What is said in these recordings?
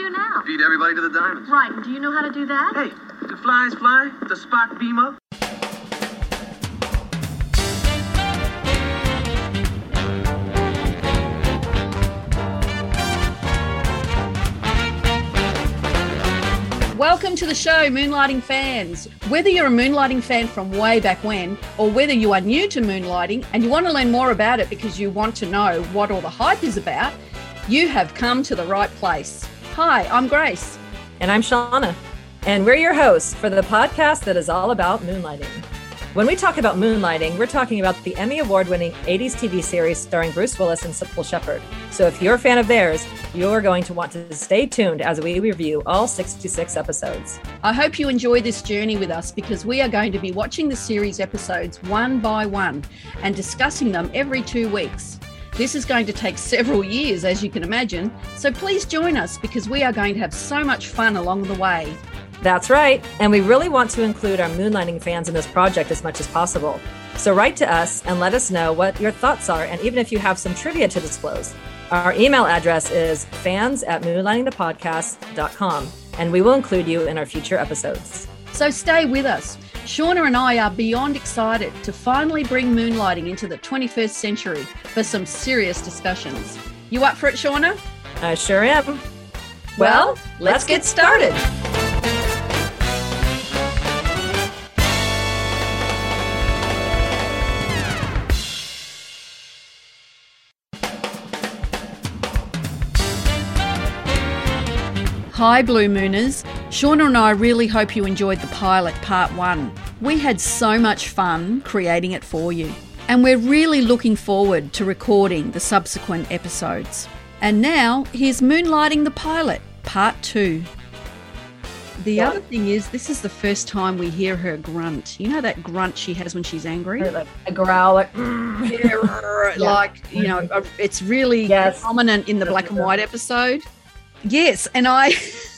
do now? Feed everybody to the diamonds. Right, and do you know how to do that? Hey, the flies fly, the Spock beam up. Welcome to the show, Moonlighting fans. Whether you're a moonlighting fan from way back when, or whether you are new to moonlighting and you want to learn more about it because you want to know what all the hype is about, you have come to the right place. Hi, I'm Grace. And I'm Shauna. And we're your hosts for the podcast that is all about moonlighting. When we talk about moonlighting, we're talking about the Emmy Award winning 80s TV series starring Bruce Willis and Cybill Shepherd. So if you're a fan of theirs, you're going to want to stay tuned as we review all 66 episodes. I hope you enjoy this journey with us because we are going to be watching the series episodes one by one and discussing them every two weeks. This is going to take several years, as you can imagine, so please join us because we are going to have so much fun along the way. That's right. And we really want to include our moonlighting fans in this project as much as possible. So write to us and let us know what your thoughts are, and even if you have some trivia to disclose. Our email address is fans at moonlightingthepodcast.com, and we will include you in our future episodes. So stay with us. Shauna and I are beyond excited to finally bring moonlighting into the 21st century for some serious discussions. You up for it, Shauna? I sure am. Well, well let's, let's get started. Hi, Blue Mooners. Shauna and I really hope you enjoyed the pilot part one. We had so much fun creating it for you, and we're really looking forward to recording the subsequent episodes. And now, here's Moonlighting the Pilot, part two. The other thing is, this is the first time we hear her grunt. You know that grunt she has when she's angry? A growl, like, yeah, like you know, uh, it's really yes. prominent in the black and white episode. Yes, and I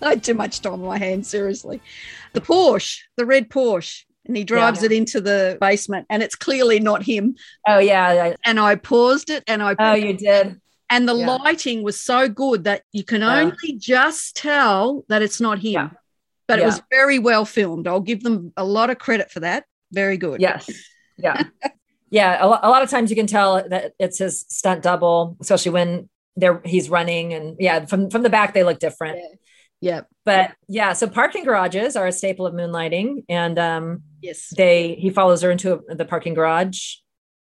I had too much time on my hands, seriously. The Porsche, the red Porsche, and he drives yeah. it into the basement, and it's clearly not him. Oh yeah, and I paused it, and I oh you did, and the yeah. lighting was so good that you can only just tell that it's not him. Yeah. But it was very well filmed. I'll give them a lot of credit for that. Very good. Yes. Yeah. yeah. A, a lot of times you can tell that it's his stunt double, especially when they're he's running and yeah from from the back they look different yeah. yeah. but yeah so parking garages are a staple of moonlighting and um yes. they he follows her into a, the parking garage.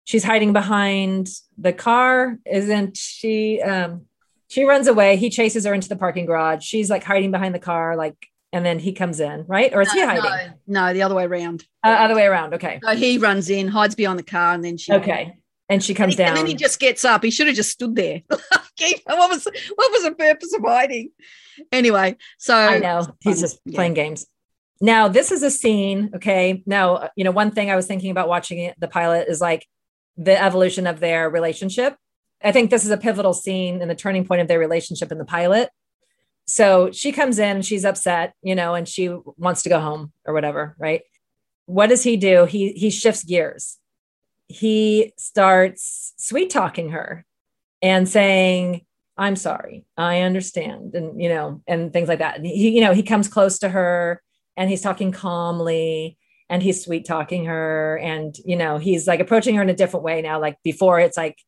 She's hiding behind the car isn't she? Um she runs away he chases her into the parking garage. She's like hiding behind the car like and then he comes in right? Or is no, he hiding? No, no the other way around. Uh, other way around okay. So he runs in hides behind the car and then she okay. And she comes and he, down and then he just gets up. He should have just stood there. What was what was the purpose of hiding? Anyway, so I know he's um, just playing yeah. games. Now, this is a scene. Okay. Now, uh, you know, one thing I was thinking about watching the pilot is like the evolution of their relationship. I think this is a pivotal scene and the turning point of their relationship in the pilot. So she comes in and she's upset, you know, and she wants to go home or whatever, right? What does he do? He he shifts gears. He starts sweet talking her and saying, I'm sorry, I understand, and you know, and things like that. And he, you know, he comes close to her and he's talking calmly and he's sweet talking her, and you know, he's like approaching her in a different way now. Like before, it's like,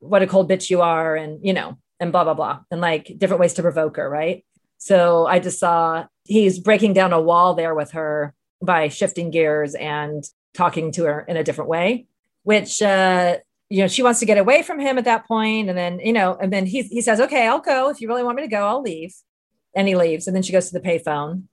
what a cold bitch you are, and you know, and blah blah blah, and like different ways to provoke her, right? So I just saw he's breaking down a wall there with her by shifting gears and talking to her in a different way, which uh, you know, she wants to get away from him at that point, and then you know, and then he he says, "Okay, I'll go. If you really want me to go, I'll leave." And he leaves, and then she goes to the payphone,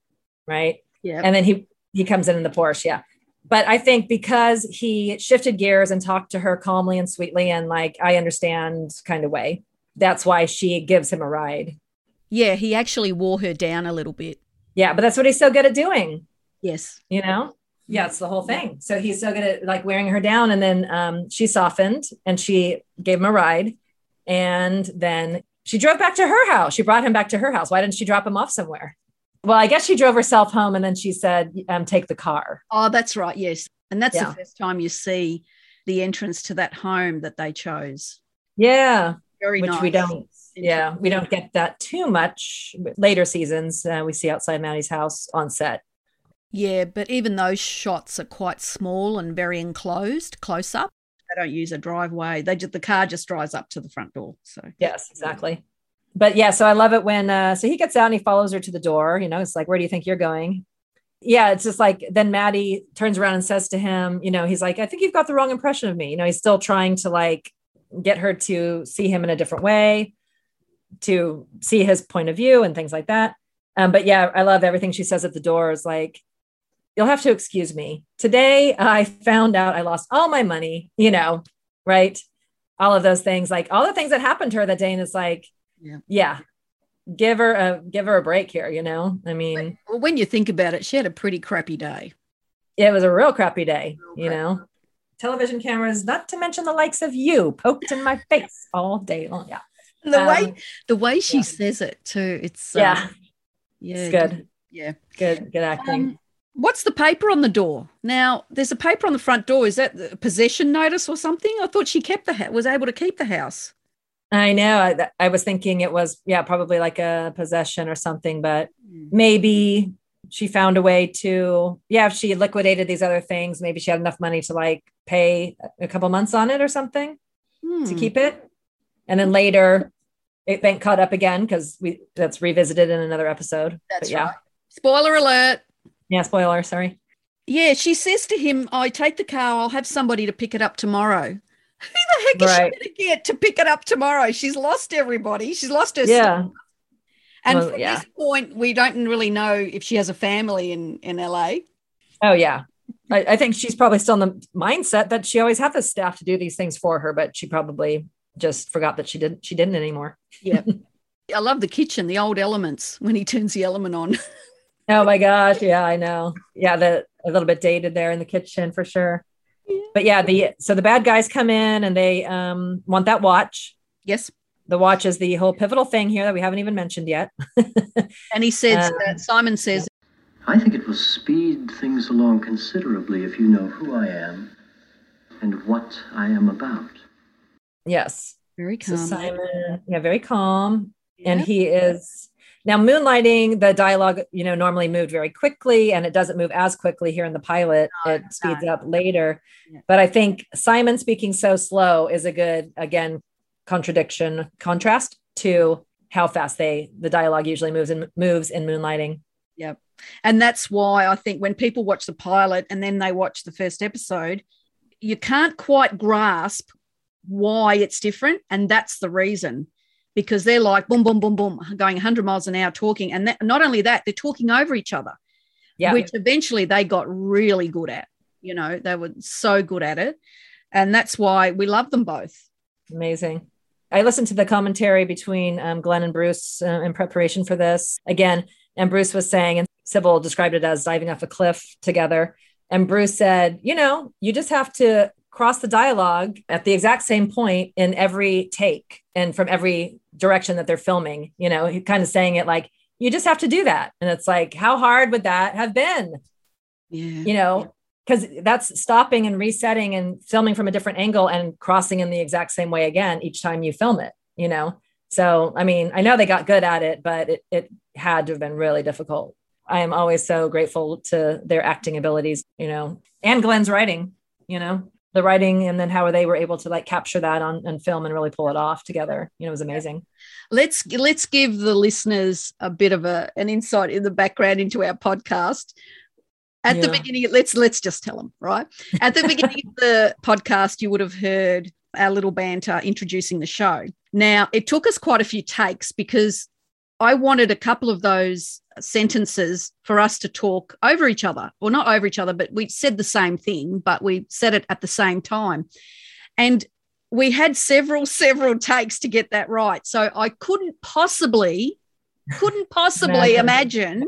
right? Yeah. And then he he comes in in the Porsche, yeah. But I think because he shifted gears and talked to her calmly and sweetly and like I understand kind of way, that's why she gives him a ride. Yeah, he actually wore her down a little bit. Yeah, but that's what he's so good at doing. Yes. You know? Yeah, it's the whole thing. So he's so good at like wearing her down. And then um, she softened and she gave him a ride. And then she drove back to her house. She brought him back to her house. Why didn't she drop him off somewhere? Well, I guess she drove herself home and then she said, um, take the car. Oh, that's right. Yes. And that's yeah. the first time you see the entrance to that home that they chose. Yeah. Very Which nice. we don't yeah, we don't get that too much. Later seasons, uh, we see outside Maddie's house on set. Yeah, but even those shots are quite small and very enclosed, close up. They don't use a driveway. They just the car just drives up to the front door. So yes, exactly. But yeah, so I love it when uh, so he gets out and he follows her to the door. You know, it's like, where do you think you're going? Yeah, it's just like then Maddie turns around and says to him, you know, he's like, I think you've got the wrong impression of me. You know, he's still trying to like get her to see him in a different way, to see his point of view and things like that. Um, but yeah, I love everything she says at the door is like, you'll have to excuse me. Today I found out I lost all my money, you know, right? All of those things, like all the things that happened to her that day. And it's like, yeah, yeah give her a give her a break here, you know? I mean well, when you think about it, she had a pretty crappy day. It was a real crappy day, real you crappy. know. Television cameras, not to mention the likes of you, poked in my face all day long. Yeah. And the um, way the way she yeah. says it too, it's yeah, um, yeah, it's good. Yeah, good, good acting. Um, What's the paper on the door? Now, there's a paper on the front door. Is that the possession notice or something? I thought she kept the ha- was able to keep the house. I know. I, I was thinking it was yeah, probably like a possession or something, but hmm. maybe she found a way to yeah, if she liquidated these other things, maybe she had enough money to like pay a couple months on it or something hmm. to keep it. And then later it bank caught up again because we that's revisited in another episode. That's but, yeah. right. Spoiler alert. Yeah, spoiler. Sorry. Yeah, she says to him, I take the car, I'll have somebody to pick it up tomorrow. Who the heck is right. she going to get to pick it up tomorrow? She's lost everybody. She's lost her yeah. Stuff. And well, from yeah. this point, we don't really know if she has a family in, in LA. Oh, yeah. I, I think she's probably still in the mindset that she always had the staff to do these things for her, but she probably just forgot that she didn't she didn't anymore. Yeah. I love the kitchen, the old elements when he turns the element on. Oh my gosh. Yeah, I know. Yeah, the a little bit dated there in the kitchen for sure. But yeah, the so the bad guys come in and they um want that watch. Yes. The watch is the whole pivotal thing here that we haven't even mentioned yet. and he says um, that Simon says I think it will speed things along considerably if you know who I am and what I am about. Yes. Very calm. So Simon, yeah, very calm. And he is now, moonlighting, the dialogue, you know, normally moved very quickly and it doesn't move as quickly here in the pilot. No, it speeds not. up later. Yeah. But I think Simon speaking so slow is a good, again, contradiction, contrast to how fast they the dialogue usually moves and moves in moonlighting. Yep. And that's why I think when people watch the pilot and then they watch the first episode, you can't quite grasp why it's different. And that's the reason because they're like boom, boom, boom, boom, going 100 miles an hour talking. And that, not only that, they're talking over each other, yeah. which eventually they got really good at. You know, they were so good at it. And that's why we love them both. Amazing. I listened to the commentary between um, Glenn and Bruce uh, in preparation for this again. And Bruce was saying, and Cybill described it as diving off a cliff together. And Bruce said, you know, you just have to cross the dialogue at the exact same point in every take and from every direction that they're filming. You know, kind of saying it like, you just have to do that. And it's like, how hard would that have been? Yeah. You know, because that's stopping and resetting and filming from a different angle and crossing in the exact same way again each time you film it, you know? So, I mean, I know they got good at it, but it, it had to have been really difficult. I am always so grateful to their acting abilities, you know, and Glenn's writing, you know, the writing and then how they were able to like capture that on, on film and really pull it off together. You know it was amazing. Let's let's give the listeners a bit of a an insight in the background into our podcast. At yeah. the beginning let's let's just tell them right? At the beginning of the podcast you would have heard our little banter introducing the show. Now it took us quite a few takes because i wanted a couple of those sentences for us to talk over each other, or not over each other, but we said the same thing, but we said it at the same time. And we had several, several takes to get that right. So I couldn't possibly, couldn't possibly imagine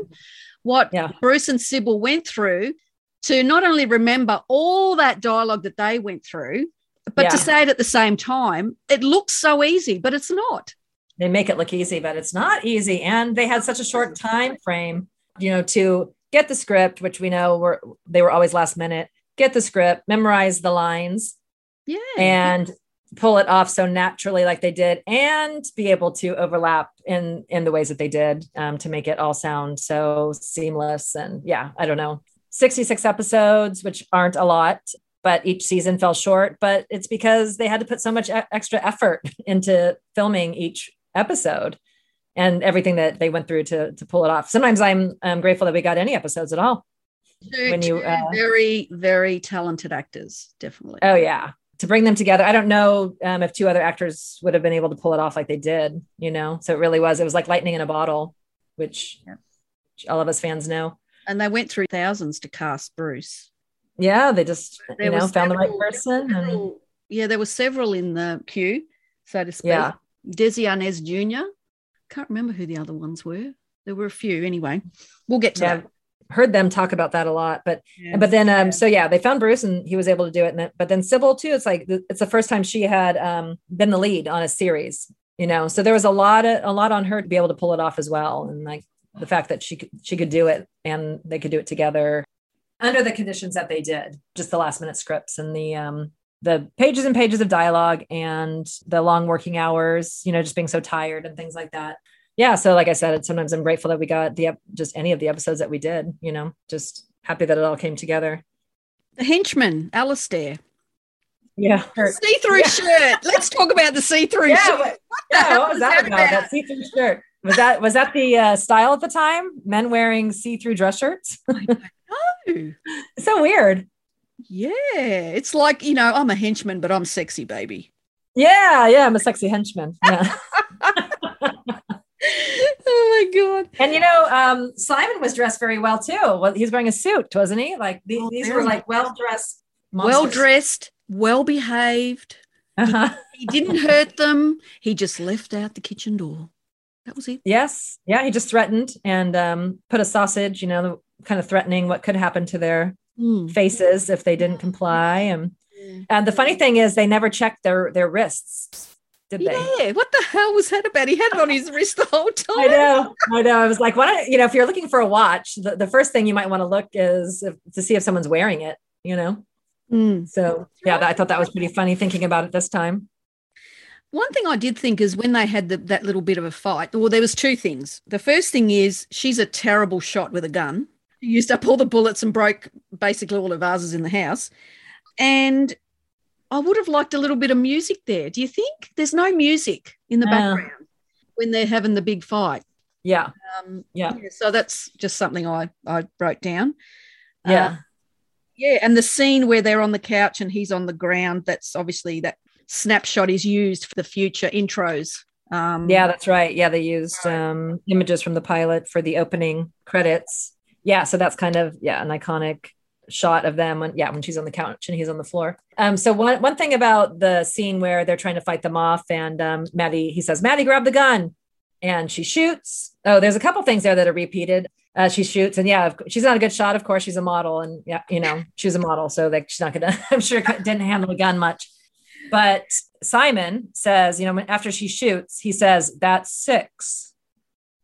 what yeah. Bruce and Cybill went through to not only remember all that dialogue that they went through, but yeah. to say it at the same time. It looks so easy, but it's not they make it look easy, but it's not easy. And they had such a short time frame, you know, to get the script, which we know were they were always last minute, get the script, memorize the lines. Yeah. And pull it off so naturally like they did and be able to overlap in in the ways that they did um, to make it all sound so seamless and yeah i don't know 66 episodes which aren't a lot but each season fell short but it's because they had to put so much extra effort into filming each episode and everything that they went through to to pull it off sometimes i'm i'm grateful that we got any episodes at all two, when you uh, very very talented actors definitely oh yeah to bring them together. I don't know um, if two other actors would have been able to pull it off like they did, you know? So it really was, it was like lightning in a bottle, which, yeah. which all of us fans know. And they went through thousands to cast Bruce. Yeah. They just, there you know, found several, the right person. Several, and... Yeah. There were several in the queue, so to speak. Yeah. Desi Arnaz Jr. Can't remember who the other ones were. There were a few anyway. We'll get to yeah. that heard them talk about that a lot but yeah. but then um so yeah they found bruce and he was able to do it and but then cybill too it's like it's the first time she had um been the lead on a series you know so there was a lot of a lot on her to be able to pull it off as well and like the fact that she could she could do it and they could do it together under the conditions that they did just the last minute scripts and the um the pages and pages of dialogue and the long working hours you know just being so tired and things like that. Yeah so like i said sometimes i'm grateful that we got the just any of the episodes that we did you know just happy that it all came together. The henchman alistair yeah. See-through yeah. shirt. Let's talk about the see-through yeah, shirt. what, yeah, what was that, about? that see-through shirt? Was that was that the uh, style at the time? Men wearing see-through dress shirts? No so weird yeah it's like you know i'm a henchman but i'm sexy baby yeah yeah i'm a sexy henchman yeah oh my god! And you know, um, Simon was dressed very well too. Well, he's wearing a suit, wasn't he? Like these, oh, these were like well dressed, well dressed, well behaved. Uh-huh. He, he didn't hurt them. He just left out the kitchen door. That was it. Yes, yeah. He just threatened and um, put a sausage. You know, kind of threatening what could happen to their mm. faces if they didn't comply. And and the funny thing is, they never checked their their wrists did they? Yeah. What the hell was that about? He had it on his wrist the whole time. I know. I know. I was like, what? You know, if you're looking for a watch, the, the first thing you might want to look is if, to see if someone's wearing it. You know. Mm. So yeah, I thought that was pretty funny thinking about it this time. One thing I did think is when they had the, that little bit of a fight. Well, there was two things. The first thing is she's a terrible shot with a gun. Used up all the bullets and broke basically all the vases in the house. And I would have liked a little bit of music there. Do you think? There's no music in the uh, background when they're having the big fight. Yeah. Um, yeah. yeah. So that's just something I, I wrote down. Yeah. Uh, yeah. And the scene where they're on the couch and he's on the ground, that's obviously that snapshot is used for the future intros. Um, yeah, that's right. Yeah, they used um, images from the pilot for the opening credits. Yeah, so that's kind of yeah an iconic shot of them when yeah when she's on the couch and he's on the floor. Um so one one thing about the scene where they're trying to fight them off and um maddie he says maddie grab the gun. And she shoots. Oh there's a couple things there that are repeated. Uh, she shoots and yeah she's not a good shot. Of course she's a model and yeah you know she's a model so like she's not gonna i'm sure didn't handle a gun much. But simon says you know after she shoots he says that's six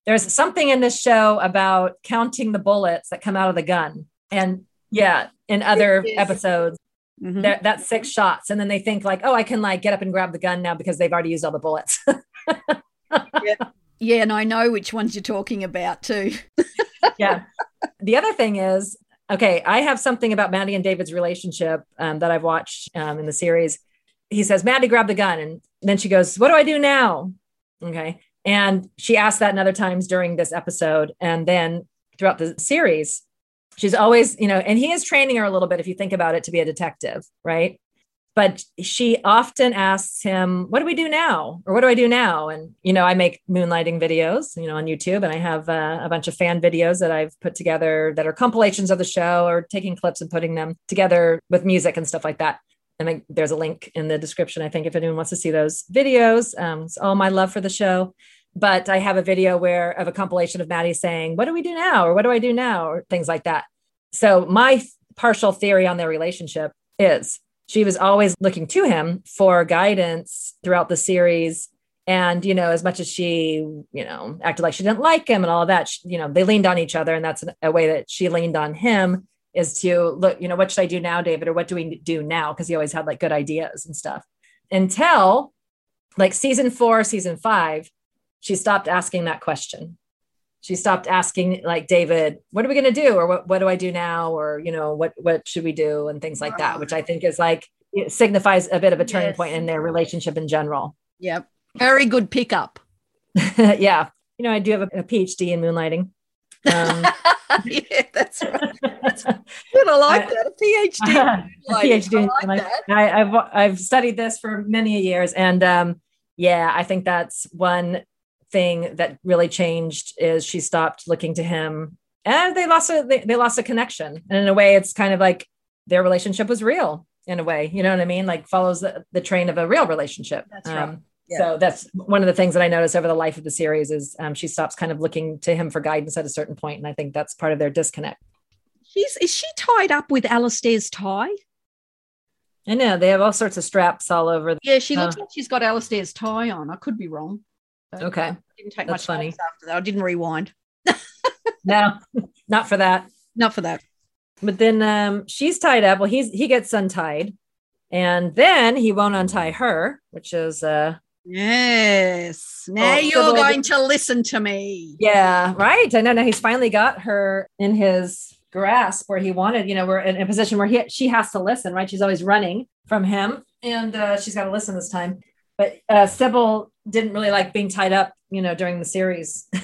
there's something in this show about counting the bullets that come out of the gun and yeah, in other episodes. Mm-hmm. That's six shots. And then they think like, oh, I can like get up and grab the gun now because they've already used all the bullets. yeah. yeah, and I know which ones you're talking about too. yeah. The other thing is, okay, I have something about Maddie and David's relationship um, that I've watched um, in the series. He says, Maddie, grab the gun. And then she goes, What do I do now? Okay. And she asked that in other times during this episode. And then throughout the series, she's always you know and he is training her a little bit if you think about it to be a detective right? But she often asks him what do we do now? Or what do i do now? And you know i make moonlighting videos you know on youtube. And i have uh, a bunch of fan videos that i've put together that are compilations of the show or taking clips and putting them together with music and stuff like that and I, there's a link in the description i think if anyone wants to see those videos um, it's all my love for the show but I have a video where of a compilation of Maddie saying, What do we do now? Or what do I do now? Or things like that. So my partial theory on their relationship is she was always looking to him for guidance throughout the series. And, you know, as much as she, you know, acted like she didn't like him and all of that, she, you know, they leaned on each other. And that's a way that she leaned on him is to look, you know, what should I do now, David? Or what do we do now? Because he always had like good ideas and stuff. until like season four, season five, she stopped asking that question. She stopped asking like David, what are we going to do? Or what, what do I do now? Or, you know, what, what should we do? And things like that, which I think is like, it signifies a bit of a turning Yes. point in their relationship in general. Yep. Very good pickup. yeah. You know, I do have a, a PhD in moonlighting. Um, yeah, that's right. Good. I like I- that. A PhD. a PhD. I like that. I, I've, I've studied this for many years, and um, yeah, I think that's one thing that really changed is she stopped looking to him, and they lost a they, they lost a connection, and in a way, it's kind of like their relationship was real in a way. You know what I mean? Like follows the, the train of a real relationship. That's right. Um, Yeah. So that's one of the things that I noticed over the life of the series is um, she stops kind of looking to him for guidance at a certain point, and I think that's part of their disconnect. She's is she tied up with Alistair's tie? I know they have all sorts of straps all over. Yeah, she looks Oh. like she's got Alistair's tie on. I could be wrong. Okay. I Didn't take That's much funny. after that. I didn't rewind. No, not for that. Not for that. But then um, she's tied up. Well, he's he gets untied, and then he won't untie her, which is uh Yes. Now Oh, you're so going to listen to me. yeah, right. I know. Now he's finally got her in his grasp where he wanted. You know, we're in a position where he she has to listen. Right? She's always running from him, and uh, she's got to listen this time. But uh, Cybill didn't really like being tied up. You know, during the series.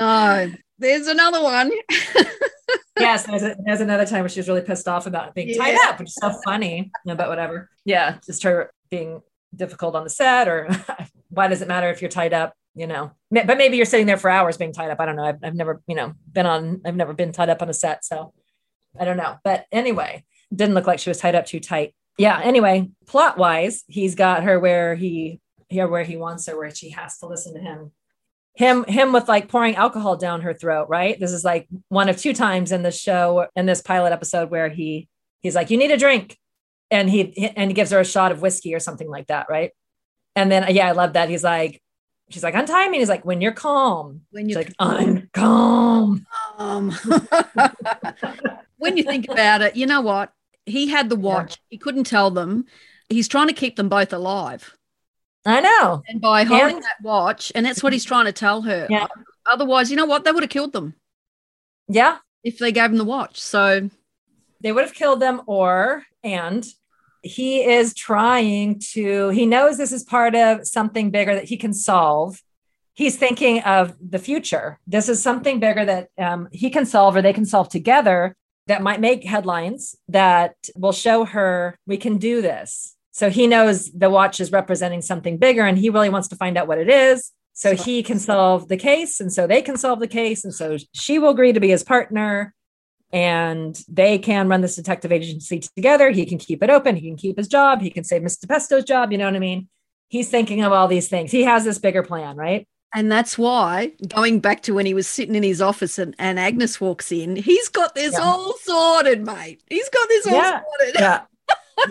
No, there's another one. yes, there's, a, there's another time where she was really pissed off about being tied Yeah. up, which is so funny. No, but whatever. Yeah, just her being difficult on the set, or why does it matter if you're tied up? You know, but maybe you're sitting there for hours being tied up. I don't know. I've, I've never, you know, been on. I've never been tied up on a set, so I don't know. But anyway, didn't look like she was tied up too tight. Yeah. Anyway, plot wise, he's got her where he here where he wants her, where she has to listen to him him him with like pouring alcohol down her throat right this is like one of two times in the show in this pilot episode where he he's like you need a drink and he and he gives her a shot of whiskey or something like that right and then yeah i love that he's like she's like untie me he's like when you're calm When you're like i'm calm um, when you think about it, you know what? He had the watch. He couldn't tell them. He's trying to keep them both alive. i know And by holding And- that watch, and that's what he's trying to tell her. Yeah. Otherwise, you know what? They would have killed them yeah if they gave him the watch. So they would have killed them or and he is trying to he knows this is part of something bigger that he can solve. He's thinking of the future. This is something bigger that um, he can solve or they can solve together that might make headlines that will show her we can do this. So he knows the watch is representing something bigger and he really wants to find out what it is. So he can solve the case and so they can solve the case and so she will agree to be his partner and they can run this detective agency together. He can keep it open. He can keep his job. He can save Mr. Pesto's job. You know what I mean? He's thinking of all these things. He has this bigger plan, right? And that's why, going back to when he was sitting in his office and, and Agnes walks in, he's got this Yeah. all sorted, mate. He's got this all Yeah. sorted. Yeah.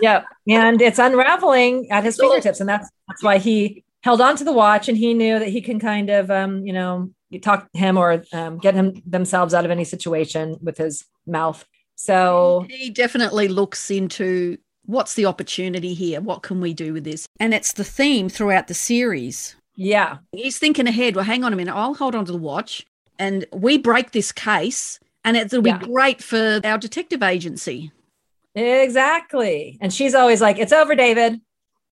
yeah. And it's unraveling at his fingertips. And that's that's why he held on to the watch and he knew that he can kind of um, you know, talk him or um, get him themselves out of any situation with his mouth. So He definitely looks into what's the opportunity here? What can we do with this? And it's the theme throughout the series. yeah, He's thinking ahead. Well, hang on a minute. I'll hold on to the watch and we break this case and it'll be Yeah. great for our detective agency. Exactly. And she's always like, it's over, David.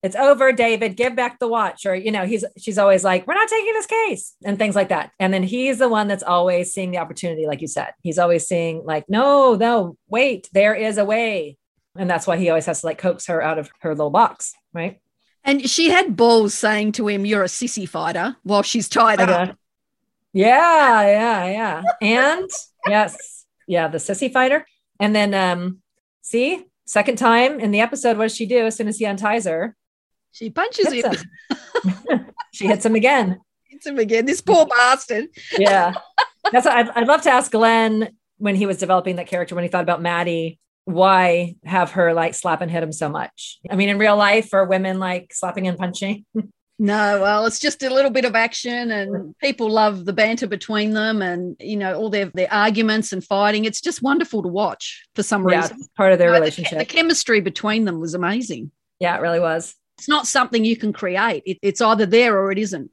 It's over, David. Give back the watch. Or, you know, he's she's always like, we're not taking this case and things like that. And then he's the one that's always seeing the opportunity, like you said. He's always seeing, like, no, no, wait, there is a way. And that's why he always has to like coax her out of her little box, right? And she had balls saying to him, You're a sissy fighter while she's tied up. Yeah, yeah, yeah. And yes, yeah, the sissy fighter. And then um, see, second time in the episode, what does she do as soon as he unties her? She punches him, him. she hits him again. hits him again. This poor bastard. Yeah. That's what I'd, I'd love to ask Glenn when he was developing that character, when he thought about Maddie, why have her like slap and hit him so much? I mean, in real life, are women like slapping and punching? No, well, it's just a little bit of action, and people love the banter between them, and you know all their their arguments and fighting. It's just wonderful to watch for some Yeah, reason. part of their You know, the- relationship. The, chemistry between them was amazing. Yeah, it really was. It's not something you can create. It, it's either there or it isn't.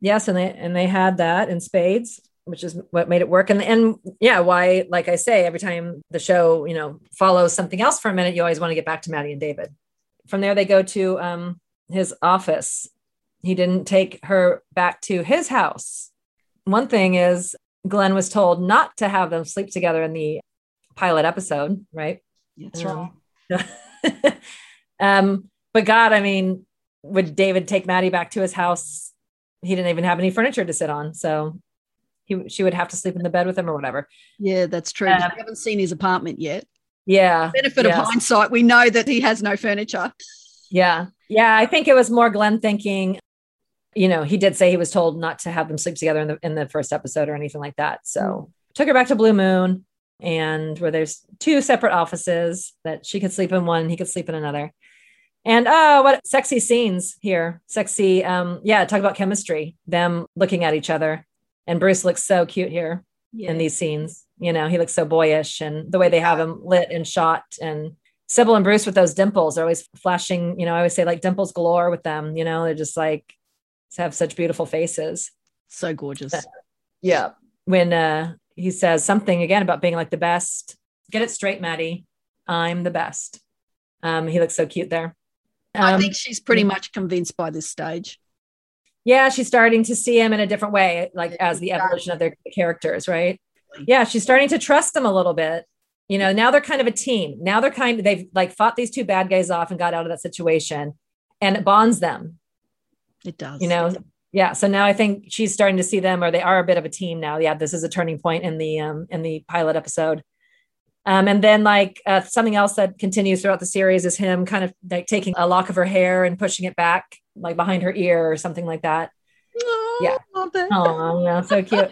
Yes, and they and they had that in spades, which is what made it work. And and yeah, why? Like I say, every time the show you know follows something else for a minute, you always want to get back to Maddie and David. From there, they go to um, his office. He didn't take her back to his house. One thing is, Glenn was told not to have them sleep together in the pilot episode, right? That's Um, um, but God, I mean, would David take Maddie back to his house? He didn't even have any furniture to sit on, so he she would have to sleep in the bed with him or whatever. Yeah, that's true. Um, we haven't seen his apartment yet. Yeah, Benefit of hindsight, we know that he has no furniture. yeah, yeah. I think it was more Glenn thinking. You know, he did say he was told not to have them sleep together in the in the first episode or anything like that. So took her back to Blue Moon, and where there's two separate offices that she could sleep in one, he could sleep in another. And oh, what sexy scenes here. Sexy. Um, yeah, talk about chemistry, them looking at each other. And Bruce looks so cute here Yeah. in these scenes. You know, he looks so boyish and the way they have him lit and shot. And Cybill and Bruce with those dimples are always flashing, you know, I always say like dimples galore with them, you know, they're just like have such beautiful faces. so gorgeous. Yeah. When uh he says something again about being like the best. Get it straight, Maddie. I'm the best. Um, he looks so cute there. I Um, think she's pretty much convinced by this stage. yeah, she's starting to see him in a different way, like as the evolution of their characters, right? Yeah, she's starting to trust them a little bit. You know, now they're kind of a team. Now they're kind of they've like fought these two bad guys off and got out of that situation, and it bonds them. It does. You know, yeah. So now I think she's starting to see them, or they are a bit of a team now. Yeah, this is a turning point in the um in the pilot episode. Um, and then like uh, something else that continues throughout the series is him kind of like taking a lock of her hair and pushing it back like behind her ear or something like that. Oh, Yeah. Oh, yeah, so cute.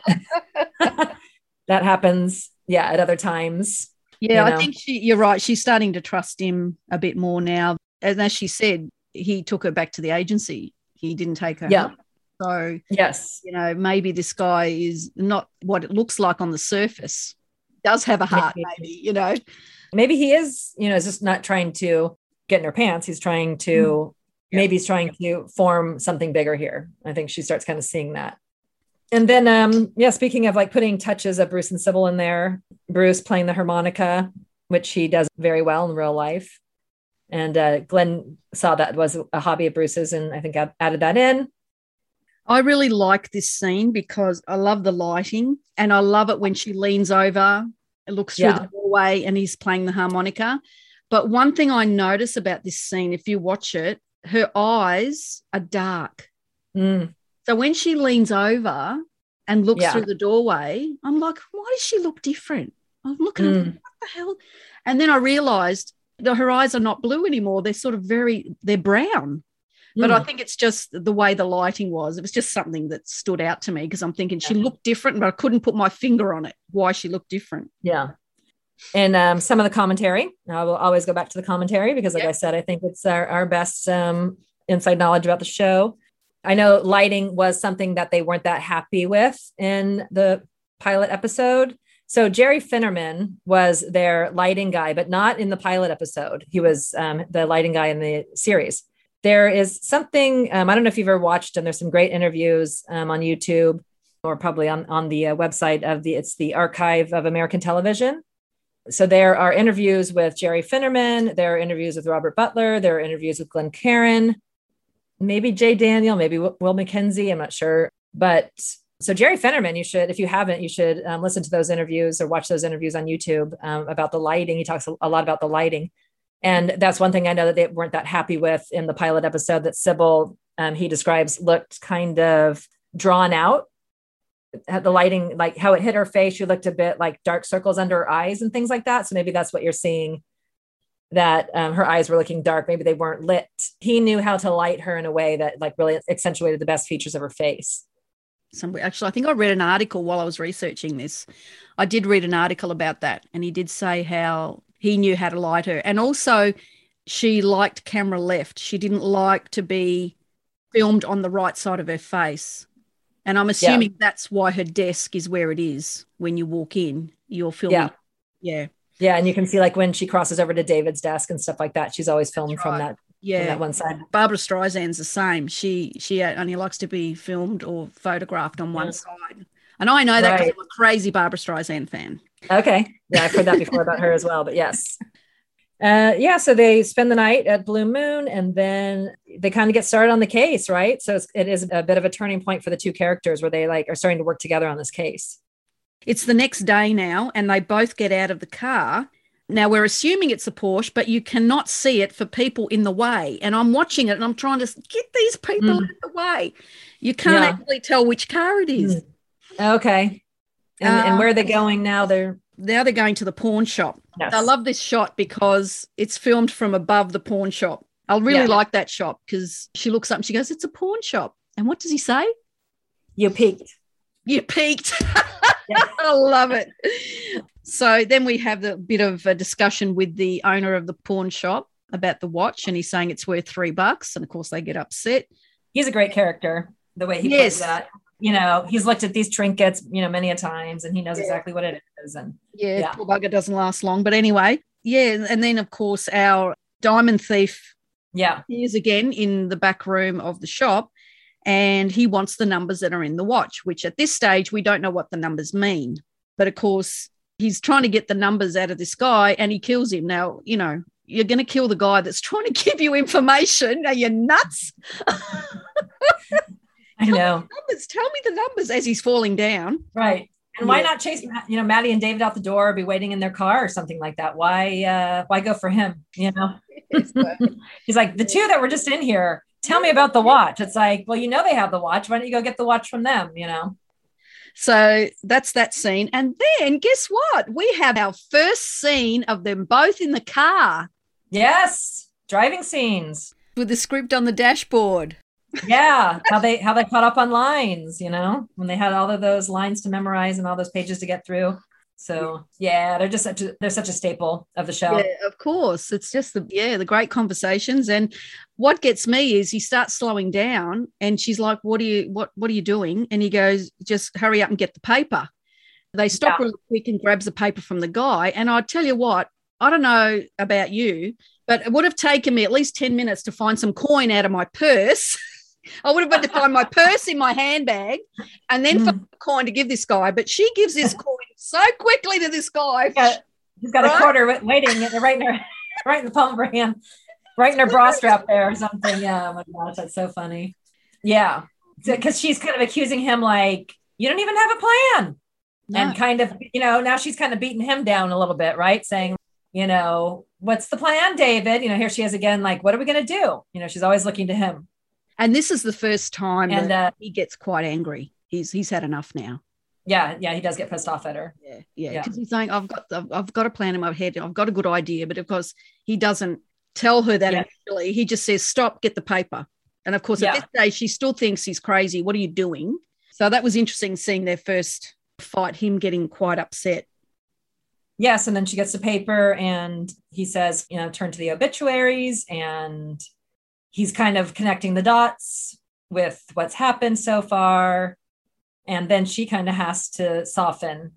that happens, yeah, at other times. Yeah, you know. I think she, you're right. She's starting to trust him a bit more now. And as she said, he took her back to the agency. He didn't take her. Yeah. home. So, Yes. you know, maybe this guy is not what it looks like on the surface. Does have a heart, Maybe. maybe, you know. Maybe he is, you know, is just not trying to get in her pants. He's trying to, Yeah. maybe he's trying to form something bigger here. I think she starts kind of seeing that. And then, um, yeah, speaking of like putting touches of Bruce and Cybill in there, Bruce playing the harmonica, which he does very well in real life. And uh, Glenn saw that was a hobby of Bruce's and I think add- added that in. I really like this scene because I love the lighting and I love it when she leans over and looks through Yeah. the doorway and he's playing the harmonica. But one thing I notice about this scene, if you watch it, her eyes are dark. Mm, So when she leans over and looks Yeah. through the doorway, I'm like, why does she look different? I'm looking, Mm. what the hell? And then I realized that her eyes are not blue anymore. They're sort of very, they're brown. But I mm. think it's just the way the lighting was. It was just something that stood out to me because I'm thinking she looked different, but I couldn't put my finger on it, why she looked different. Yeah. And um, some of the commentary, I will always go back to the commentary because, like Yep. I said, I think it's our, our best um, inside knowledge about the show. I know lighting was something that they weren't that happy with in the pilot episode. So Jerry Finnerman was their lighting guy, but not in the pilot episode. He was um, the lighting guy in the series. There is something um, I don't know if you've ever watched and There's some great interviews um, on YouTube or probably on on the uh, website of the it's the Archive of American Television. So there are interviews with Jerry Finnerman. There are interviews with Robert Butler. There are interviews with Glenn Caron, maybe Jay Daniel, maybe Will McKenzie. I'm not sure, but so Jerry Finnerman, you should, if you haven't, you should um, listen to those interviews or watch those interviews on YouTube um, about the lighting. He talks a lot about the lighting, and that's one thing I know that they weren't that happy with in the pilot episode. That Cybill, um, he describes, looked kind of drawn out the lighting, like how it hit her face, she looked a bit like dark circles under her eyes and things like that. So maybe that's what you're seeing. That um, her eyes were looking dark. Maybe they weren't lit. He knew how to light her in a way that like really accentuated the best features of her face. Somebody, actually, I think I read an article while I was researching this. I did read an article about that, and he did say how he knew how to light her. And also, she liked camera left. She didn't like to be filmed on the right side of her face. And I'm assuming that's why her desk is where it is when you walk in. You're filming. Yeah. Yeah. Yeah, and you can see like when she crosses over to David's desk and stuff like that. She's always filmed That's from that Yeah, that one side. Barbra Streisand's the same. She she only likes to be filmed or photographed on one side. And I know that because Right. I'm a crazy Barbara Streisand fan. Okay. Yeah, I've heard that before about her as well, but yes. Uh, yeah, so they spend the night at Blue Moon and then they kind of get started on the case, right? So it's, it is a bit of a turning point for the two characters where they like are starting to work together on this case. It's the next day now, and they both get out of the car. Now we're assuming it's a Porsche, but you cannot see it for people in the way. And I'm watching it and I'm trying to get these people Mm. out of the way. You can't Yeah. actually tell which car it is. Okay. And, and Uh, where are they going now? They're Now they're going to the pawn shop. yes. I love this shot because it's filmed from above the pawn shop. I really Yeah. like that shot because she looks up and she goes, It's a pawn shop. And what does he say? you peaked. You peaked. Yeah. I love it. So then we have the bit of a discussion with the owner of the pawn shop about the watch, and he's saying it's worth three bucks. And of course, they get upset. He's a great character, the way he Yes. plays that. You know, he's looked at these trinkets, you know, many a times and he knows Yeah. exactly what it is. And Yeah, Yeah. poor bugger doesn't last long. But anyway, yeah. And then, of course, our diamond thief yeah, is again in the back room of the shop and he wants the numbers that are in the watch, which at this stage we don't know what the numbers mean. But of course, he's trying to get the numbers out of this guy and he kills him. Now, you know, you're going to kill the guy that's trying to give you information. Are you nuts? I know. numbers, tell me the numbers as he's falling down. Right. And why Yeah. not chase, you know, Maddie and David out the door, be waiting in their car or something like that? Why, uh, why go for him? You know, he's like the two that were just in here. Tell me about the watch. It's like, well, you know, they have the watch. Why don't you go get the watch from them? You know? So that's that scene. And then guess what? We have our first scene of them both in the car Yes. Driving scenes. with the script on the dashboard. Yeah. how they, how they caught up on lines, you know, when they had all of those lines to memorize and all those pages to get through. So yeah, they're just such a, they're such a staple of the show. Yeah, of course. It's just the yeah, the great conversations. And what gets me is he starts slowing down and she's like, What are you what what are you doing? And he goes, Just hurry up and get the paper. They stop Yeah. really quick and grabs the paper from the guy. And I tell you what, I don't know about you, but it would have taken me at least 10 minutes to find some coin out of my purse. I would have had to find my purse in my handbag and then Mm. find a coin to give this guy. But she gives this coin so quickly to this guy. got, she's got Right? a quarter wa- waiting right in her, right in the palm of her hand, right in her bra strap there or something. Yeah, oh my gosh, that's so funny. Yeah, because she's kind of accusing him like you don't even have a plan, No. and kind of you know now she's kind of beating him down a little bit, right? Saying you know what's the plan, David? You know here she is again, like what are we gonna do? You know she's always looking to him, And this is the first time and that uh, he gets quite angry. He's he's had enough now. yeah, yeah, he does get pissed off at her. Yeah, yeah. Yeah. Because he's saying, "I've got I've, I've got a plan in my head. I've got a good idea." But of course, he doesn't tell her that Yeah. initially. He just says, "Stop, get the paper." And of course, Yeah. at this stage, she still thinks he's crazy. What are you doing? So that was interesting seeing their first fight. Him getting quite upset. Yes, and then she gets the paper and he says, you know, turn to the obituaries and he's kind of connecting the dots with what's happened so far. And then she kind of has to soften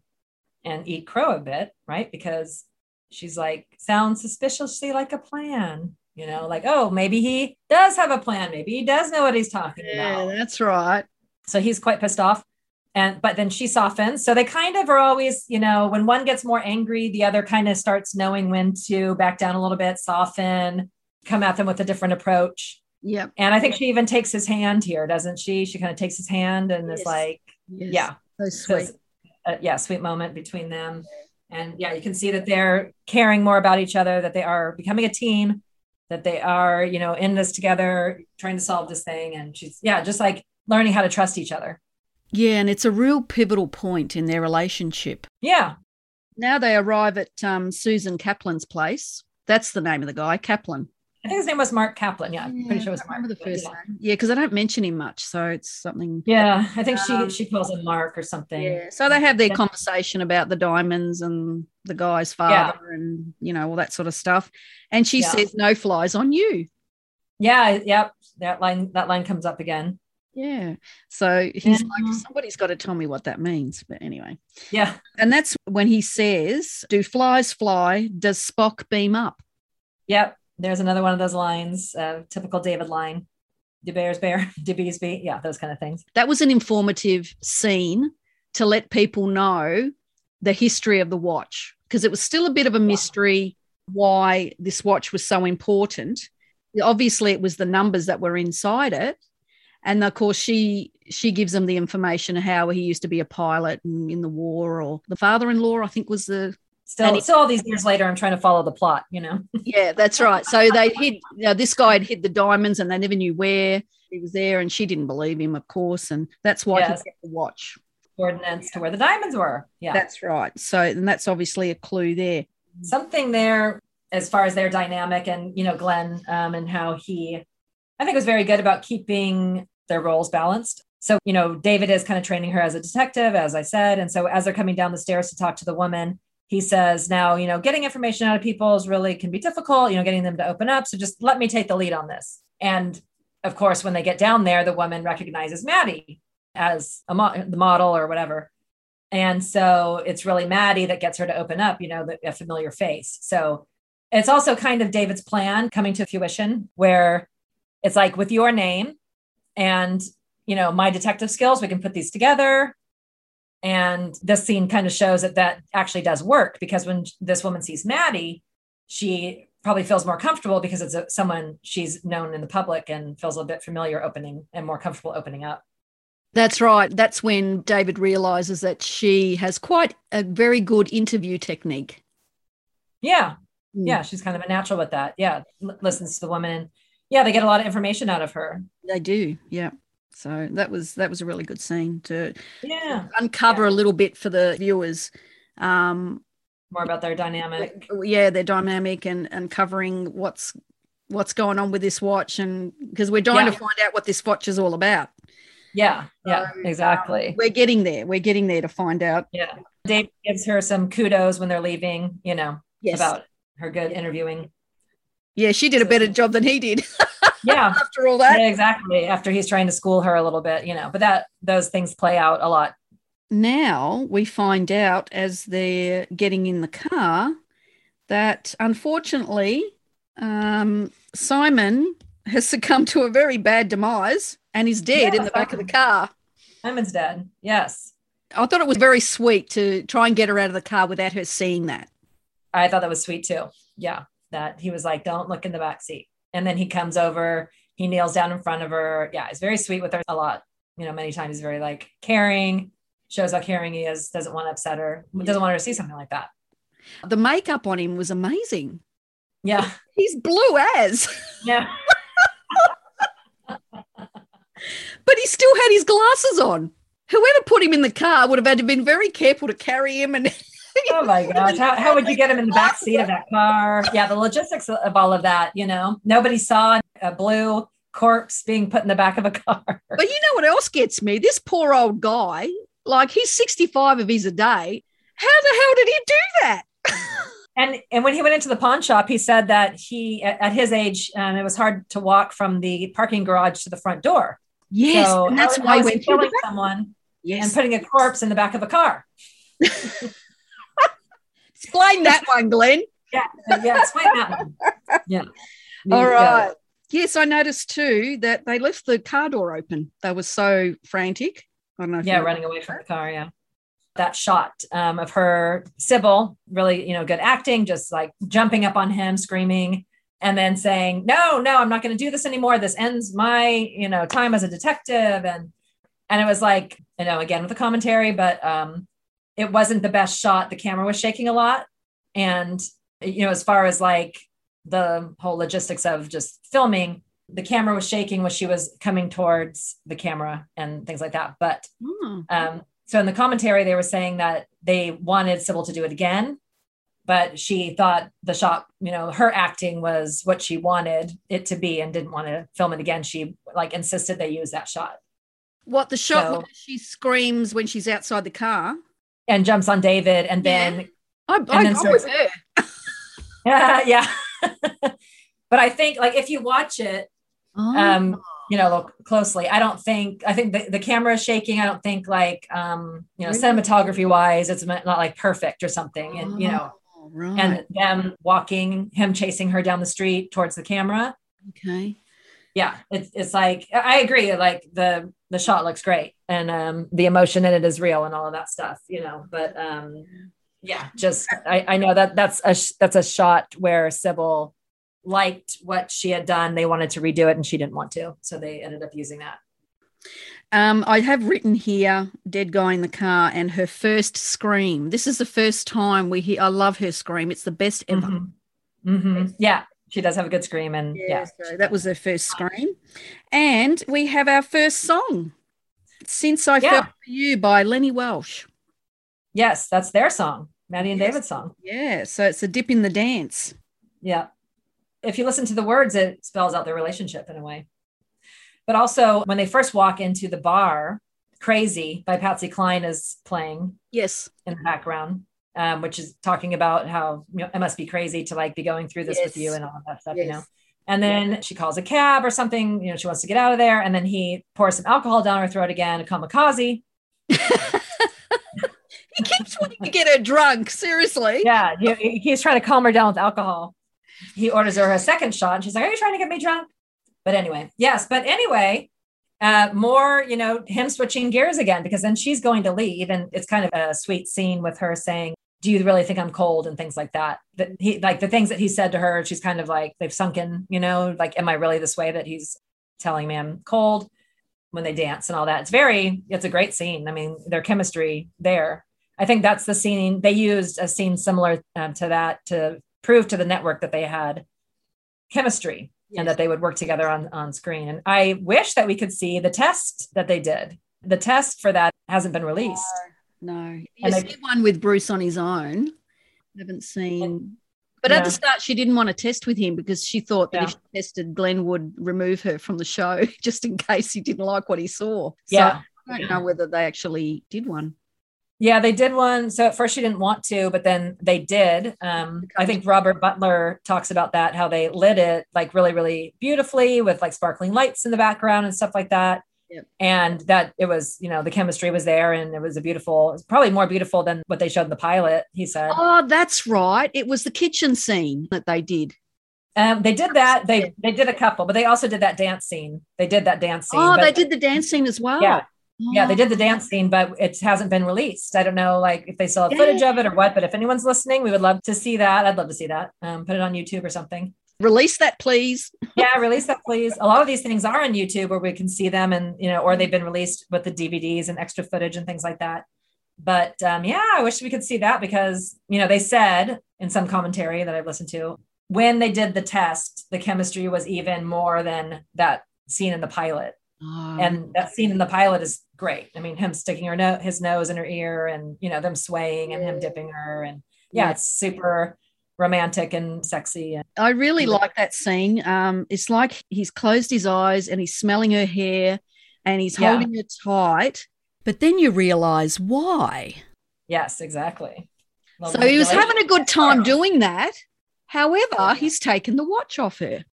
and eat crow a bit, right? Because she's like, sounds suspiciously like a plan, you know, like, oh, maybe he does have a plan. Maybe he does know what he's talking about. Yeah, about. that's right. So he's quite pissed off. And but then she softens. So they kind of are always, you know, when one gets more angry, the other kind of starts knowing when to back down a little bit, soften, come at them with a different approach. Yep. And I think she even takes his hand here, doesn't she? She kind of takes his hand and is like, Yes. yeah, So so sweet. it's a, yeah, sweet moment between them. And yeah, you can see that they're caring more about each other, that they are becoming a team, that they are, you know, in this together, trying to solve this thing. And she's, yeah, just like learning how to trust each other. Yeah, and it's a real pivotal point in their relationship. Yeah. Now they arrive at um, Susan Kaplan's place. That's the name of the guy, Kaplan. I think his name was Mark Kaplan. Yeah, I'm pretty sure it was I Mark. remember the first yeah. name. Yeah, because I don't mention him much, so it's something. Yeah, I think she Um, she calls him Mark or something. Yeah. So they have their Yeah. conversation about the diamonds and the guy's father and you know all that sort of stuff. And she Yeah. says, "No flies on you." Yeah, yep. That line that line comes up again. Yeah. So he's like, somebody's got to tell me what that means. But anyway, Yeah. and that's when he says, "Do flies fly? Does Spock beam up?" Yep. There's another one of those lines, uh, typical David line. De Bears Bear, De Bees Bee. Yeah, those kind of things. That was an informative scene to let people know the history of the watch because it was still a bit of a mystery why this watch was so important. Obviously, it was the numbers that were inside it. And of course, she she gives them the information of how he used to be a pilot in, in the war, or the father-in-law, I think, was the Still, he, still all these years later, I'm trying to follow the plot, you know? yeah, that's right. So they hid, you know, this guy had hid the diamonds and they never knew where he was there. And she didn't believe him, of course. And that's why yes. he got the watch. Coordinates to where the diamonds were. Yeah. That's right. So, and that's obviously a clue there. Something there as far as their dynamic and, you know, Glenn um, and how he, I think was very good about keeping their roles balanced. So, you know, David is kind of training her as a detective, as I said. And so as they're coming down the stairs to talk to the woman, he says now you know getting information out of people is really can be difficult you know getting them to open up. So just let me take the lead on this. And of course when they get down there the woman recognizes maddie as a mo- the model or whatever. And so it's really maddie that gets her to open up you know the, a familiar face. So it's also kind of david's plan coming to fruition where it's like with your name and you know my detective skills we can put these together and this scene kind of shows that that actually does work because when this woman sees Maddie, she probably feels more comfortable because it's a, someone she's known in the public and feels a bit familiar opening and more comfortable opening up. That's right. That's when David realizes that she has quite a very good interview technique. Yeah. Mm. Yeah. She's kind of a natural with that. Yeah. L- listens to the woman. Yeah. They get a lot of information out of her. They do. Yeah. So that was that was a really good scene to yeah uncover yeah. a little bit for the viewers. Um, More about their dynamic. Yeah, their dynamic and and covering what's what's going on with this watch and because we're dying yeah. to find out what this watch is all about. Yeah, yeah, so, exactly. Um, we're getting there. We're getting there to find out. Yeah. Dave gives her some kudos when they're leaving, you know, yes. about her good interviewing. Yeah, she did a better job than he did. yeah. After all that. Yeah, exactly. After he's trying to school her a little bit you know but that those things play out a lot. Now we find out as they're getting in the car that unfortunately um, simon has succumbed to a very bad demise and is dead yeah, in the back of the car. Simon's dead. Yes. I thought it was very sweet to try and get her out of the car without her seeing that. I thought that was sweet too. Yeah that he was like don't look in the back seat and then he comes over, he kneels down in front of her. Yeah, he's very sweet with her a lot. You know, many times he's very like caring, shows how caring he is, doesn't want to upset her, doesn't want her to see something like that. The makeup on him was amazing. Yeah. He's blue as. Yeah. but he still had his glasses on. Whoever put him in the car would have had to been very careful to carry him and oh my gosh. How, how would you get him in the back seat of that car? Yeah, the logistics of all of that, you know, nobody saw a blue corpse being put in the back of a car. But you know what else gets me? This poor old guy, like he's 65 of his a day. How the hell did he do that? and and when he went into the pawn shop, he said that he at his age, um, it was hard to walk from the parking garage to the front door. Yes, so and that's why he went killing someone yes. and putting a corpse in the back of a car. Explain that one, Glenn. Yeah, yeah, explain that one. Yeah. All right. Yes, I noticed too that they left the car door open. They were so frantic. I don't know. yeah, running away from the car. Yeah. That shot um, of her, Cybill, really, you know, good acting, just like jumping up on him, screaming, and then saying, "No, no, I'm not going to do this anymore. This ends my, you know, time as a detective." And and it was like, you know, again with the commentary, but um, it wasn't the best shot. The camera was shaking a lot. And, you know, as far as like the whole logistics of just filming, the camera was shaking when she was coming towards the camera and things like that. But mm. um, so in the commentary, they were saying that they wanted Cybill to do it again, but she thought the shot, you know, her acting was what she wanted it to be and didn't want to film it again. She like insisted they use that shot. What the shot so, she screams when she's outside the car? And jumps on David, and then yeah. I, and I then starts, there. yeah, yeah. but I think like if you watch it, oh. um, you know, look closely. I don't think I think the, the camera is shaking. I don't think like um, you know, cinematography wise, it's not like perfect or something. And you know, right. and them walking, him chasing her down the street towards the camera. okay. Yeah, it's it's like I agree. Like the the shot looks great, and um, the emotion in it is real, and all of that stuff, you know. But um, yeah, just I, I know that that's a sh- that's a shot where Cybill liked what she had done. They wanted to redo it, and she didn't want to, so they ended up using that. Um, I have written here "Dead Guy in the Car" and her first scream. This is the first time we hear. I love her scream. It's the best ever. Mhm. Mhm. Yeah, she does have a good scream, and yeah, so that was her first scream, and we have our first song, "Since I Yeah. Felt for You" by Lenny Welch. yes, that's their song, Maddie and Yes. David's song. Yeah, so it's a dip in the dance. Yeah. If you listen to the words, it spells out their relationship in a way. But also, when they first walk into the bar, Crazy by Patsy Cline is playing Yes, in the background, um, which is talking about how you know, it must be crazy to like be going through this with you and all of that stuff, you know. And then she calls a cab or something, you know, she wants to get out of there. And then he pours some alcohol down her throat again, a kamikaze. he keeps wanting to get her drunk. Seriously. Yeah, he, he's trying to calm her down with alcohol. He orders her a second shot, and she's like, "Are you trying to get me drunk?" But anyway, yes. But anyway, uh, more, you know, him switching gears again because then she's going to leave, and it's kind of a sweet scene with her saying, "Do you really think I'm cold?" and things like that. That he like the things that he said to her. She's kind of like they've sunken, you know, like, "Am I really this way?" That he's telling me I'm cold when they dance and all that. It's very, it's a great scene. I mean, their chemistry there. I think that's the scene they used a scene similar um, to that to prove to the network that they had chemistry and that they would work together on on screen. And I wish that we could see the test that they did. The test for that hasn't been released. No. You see one with Bruce on his own. I Haven't seen. But at the start, she didn't want to test with him because she thought that if she tested, Glenn would remove her from the show just in case he didn't like what he saw. So Yeah. I don't know whether they actually did one. Yeah, they did one. So at first she didn't want to, but then they did. Um, I think Robert Butler talks about that, how they lit it like really, really beautifully with like sparkling lights in the background and stuff like that. Yep. And that it was, you know, the chemistry was there and it was a beautiful, it's probably more beautiful than what they showed in the pilot, he said. Oh, that's right. It was the kitchen scene that they did. Um, they did that. They they did a couple, but they also did that dance scene. They did that dance scene. Oh, but- they did the dance scene as well. Yeah. Yeah, they did the Oh. dance scene, but it hasn't been released. I don't know, like if they still have footage of it or what. But if anyone's listening, we would love to see that. I'd love to see that. Um, put it on YouTube or something. Release that, please. Yeah, release that, please. A lot of these things are on YouTube where we can see them, and you know, or they've been released with the DVDs and extra footage and things like that. But um, yeah, I wish we could see that because you know they said in some commentary that I've listened to when they did the test, the chemistry was even more than that scene in the pilot. Oh, and that scene in the pilot is great. I mean, him sticking her no- his nose in her ear, and you know them swaying and him dipping her, and yeah, Yeah. it's super romantic and sexy. And I really like that scene. Um, it's like he's closed his eyes and he's smelling her hair and he's Yeah. holding her tight. But then you realize why. yes, exactly. Well, So he was having a good time doing that. However, he's taken the watch off her.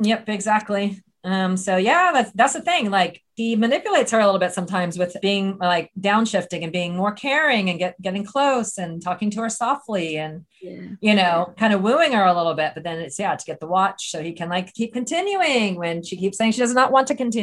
Yep, exactly. Um, so yeah, that's that's the thing. Like he manipulates her a little bit sometimes with being like downshifting and being more caring and get getting close and talking to her softly and Yeah. you know, kind of wooing her a little bit. But then it's yeah, to get the watch so he can like keep continuing when she keeps saying she does not want to continue.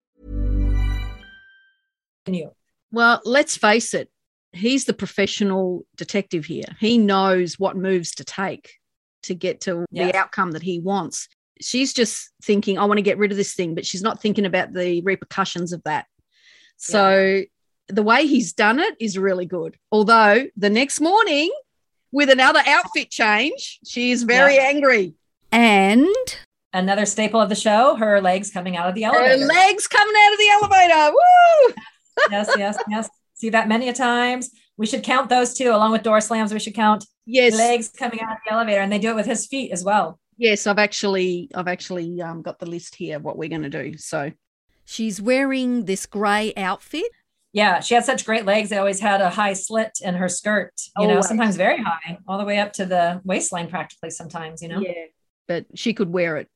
Continue. Well, let's face it, he's the professional detective here. He knows what moves to take to get to Yeah. the outcome that he wants. She's just thinking, I want to get rid of this thing, but she's not thinking about the repercussions of that. So the way he's done it is really good. Although the next morning, with another outfit change, she is very Yeah. angry. And Another staple of the show, her legs coming out of the her elevator. legs coming out of the elevator. Woo! Yes, yes, yes. See that many a times. We should count those two along with door slams. We should count Yes. legs coming out of the elevator, and they do it with his feet as well. Yes, I've actually I've actually um, got the list here of what we're going to do. So she's wearing this grey outfit. Yeah, she had such great legs. They always had a high slit in her skirt, you know, sometimes very high, all the way up to the waistline practically sometimes, you know. Yeah, but she could wear it.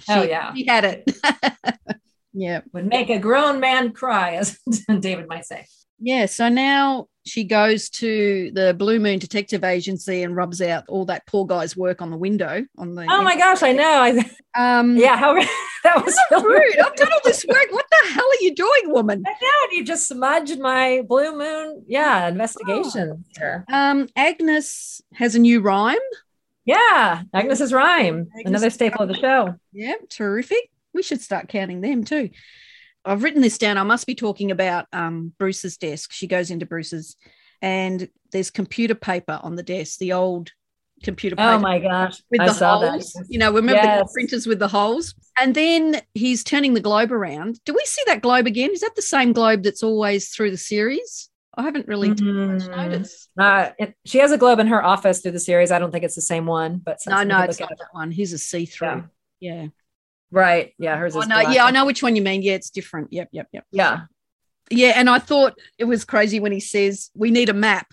She, Oh, yeah. she had it. yeah, Would make a grown man cry, as David might say. yeah. So now she goes to the Blue Moon Detective Agency and rubs out all that poor guy's work on the window. On the Oh my gosh, I know. I, um, yeah, how that was so really rude. I've done all this work. What the hell are you doing, woman? I know, you just smudged my blue moon, yeah, investigation here. Um, Agnes has a new rhyme. Yeah, Agnes's rhyme, Agnes' another staple of the show. Yeah, terrific. We should start counting them too. I've written this down. I must be talking about um, Bruce's desk. She goes into Bruce's, and there's computer paper on the desk, the old computer paper. Oh my gosh, With I the saw holes, that. you know, remember the printers with the holes? And then he's turning the globe around. Do we see that globe again? Is that the same globe that's always through the series? I haven't really Mm. noticed. Uh, it, she has a globe in her office through the series. I don't think it's the same one, but No, no, it's not that one. He's a see-through. Yeah. Right. Yeah, hers I is. know. black. Yeah, I know which one you mean. Yeah, it's different. Yep, yep, yep. Yeah, Yeah, and I thought it was crazy when he says we need a map.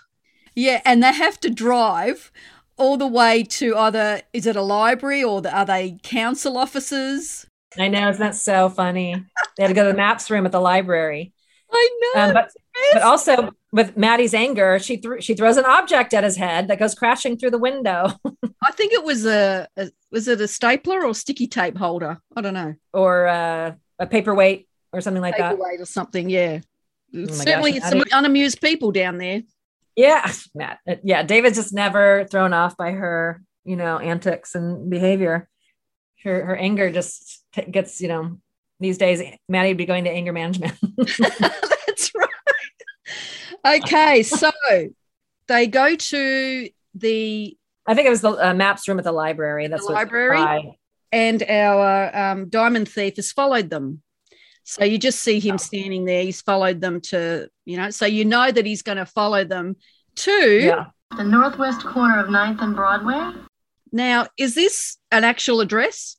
Yeah, and they have to drive all the way to either is it a library or the, are they council offices? I know. Isn't that so funny? They had to go to the maps room at the library. I know. Um, but but also with Maddie's anger, she threw she throws an object at his head that goes crashing through the window, I think it was a, a was it a stapler or sticky tape holder? I don't know, or uh, a paperweight or something like that. paperweight or something. Yeah, my certainly gosh, some Maddie- unamused people down there. Yeah, Matt. Yeah, David's just never thrown off by her, you know, antics and behavior. Her her anger just t- gets, you know, these days Maddie would be going to anger management. That's right. Okay, so they go to the I think it was the uh, maps room at the library. That's The what- library? why. and our um, diamond thief has followed them. So you just see him standing there. He's followed them to, you know, so you know that he's going to follow them to. Yeah. The northwest corner of 9th and Broadway? Now, is this an actual address?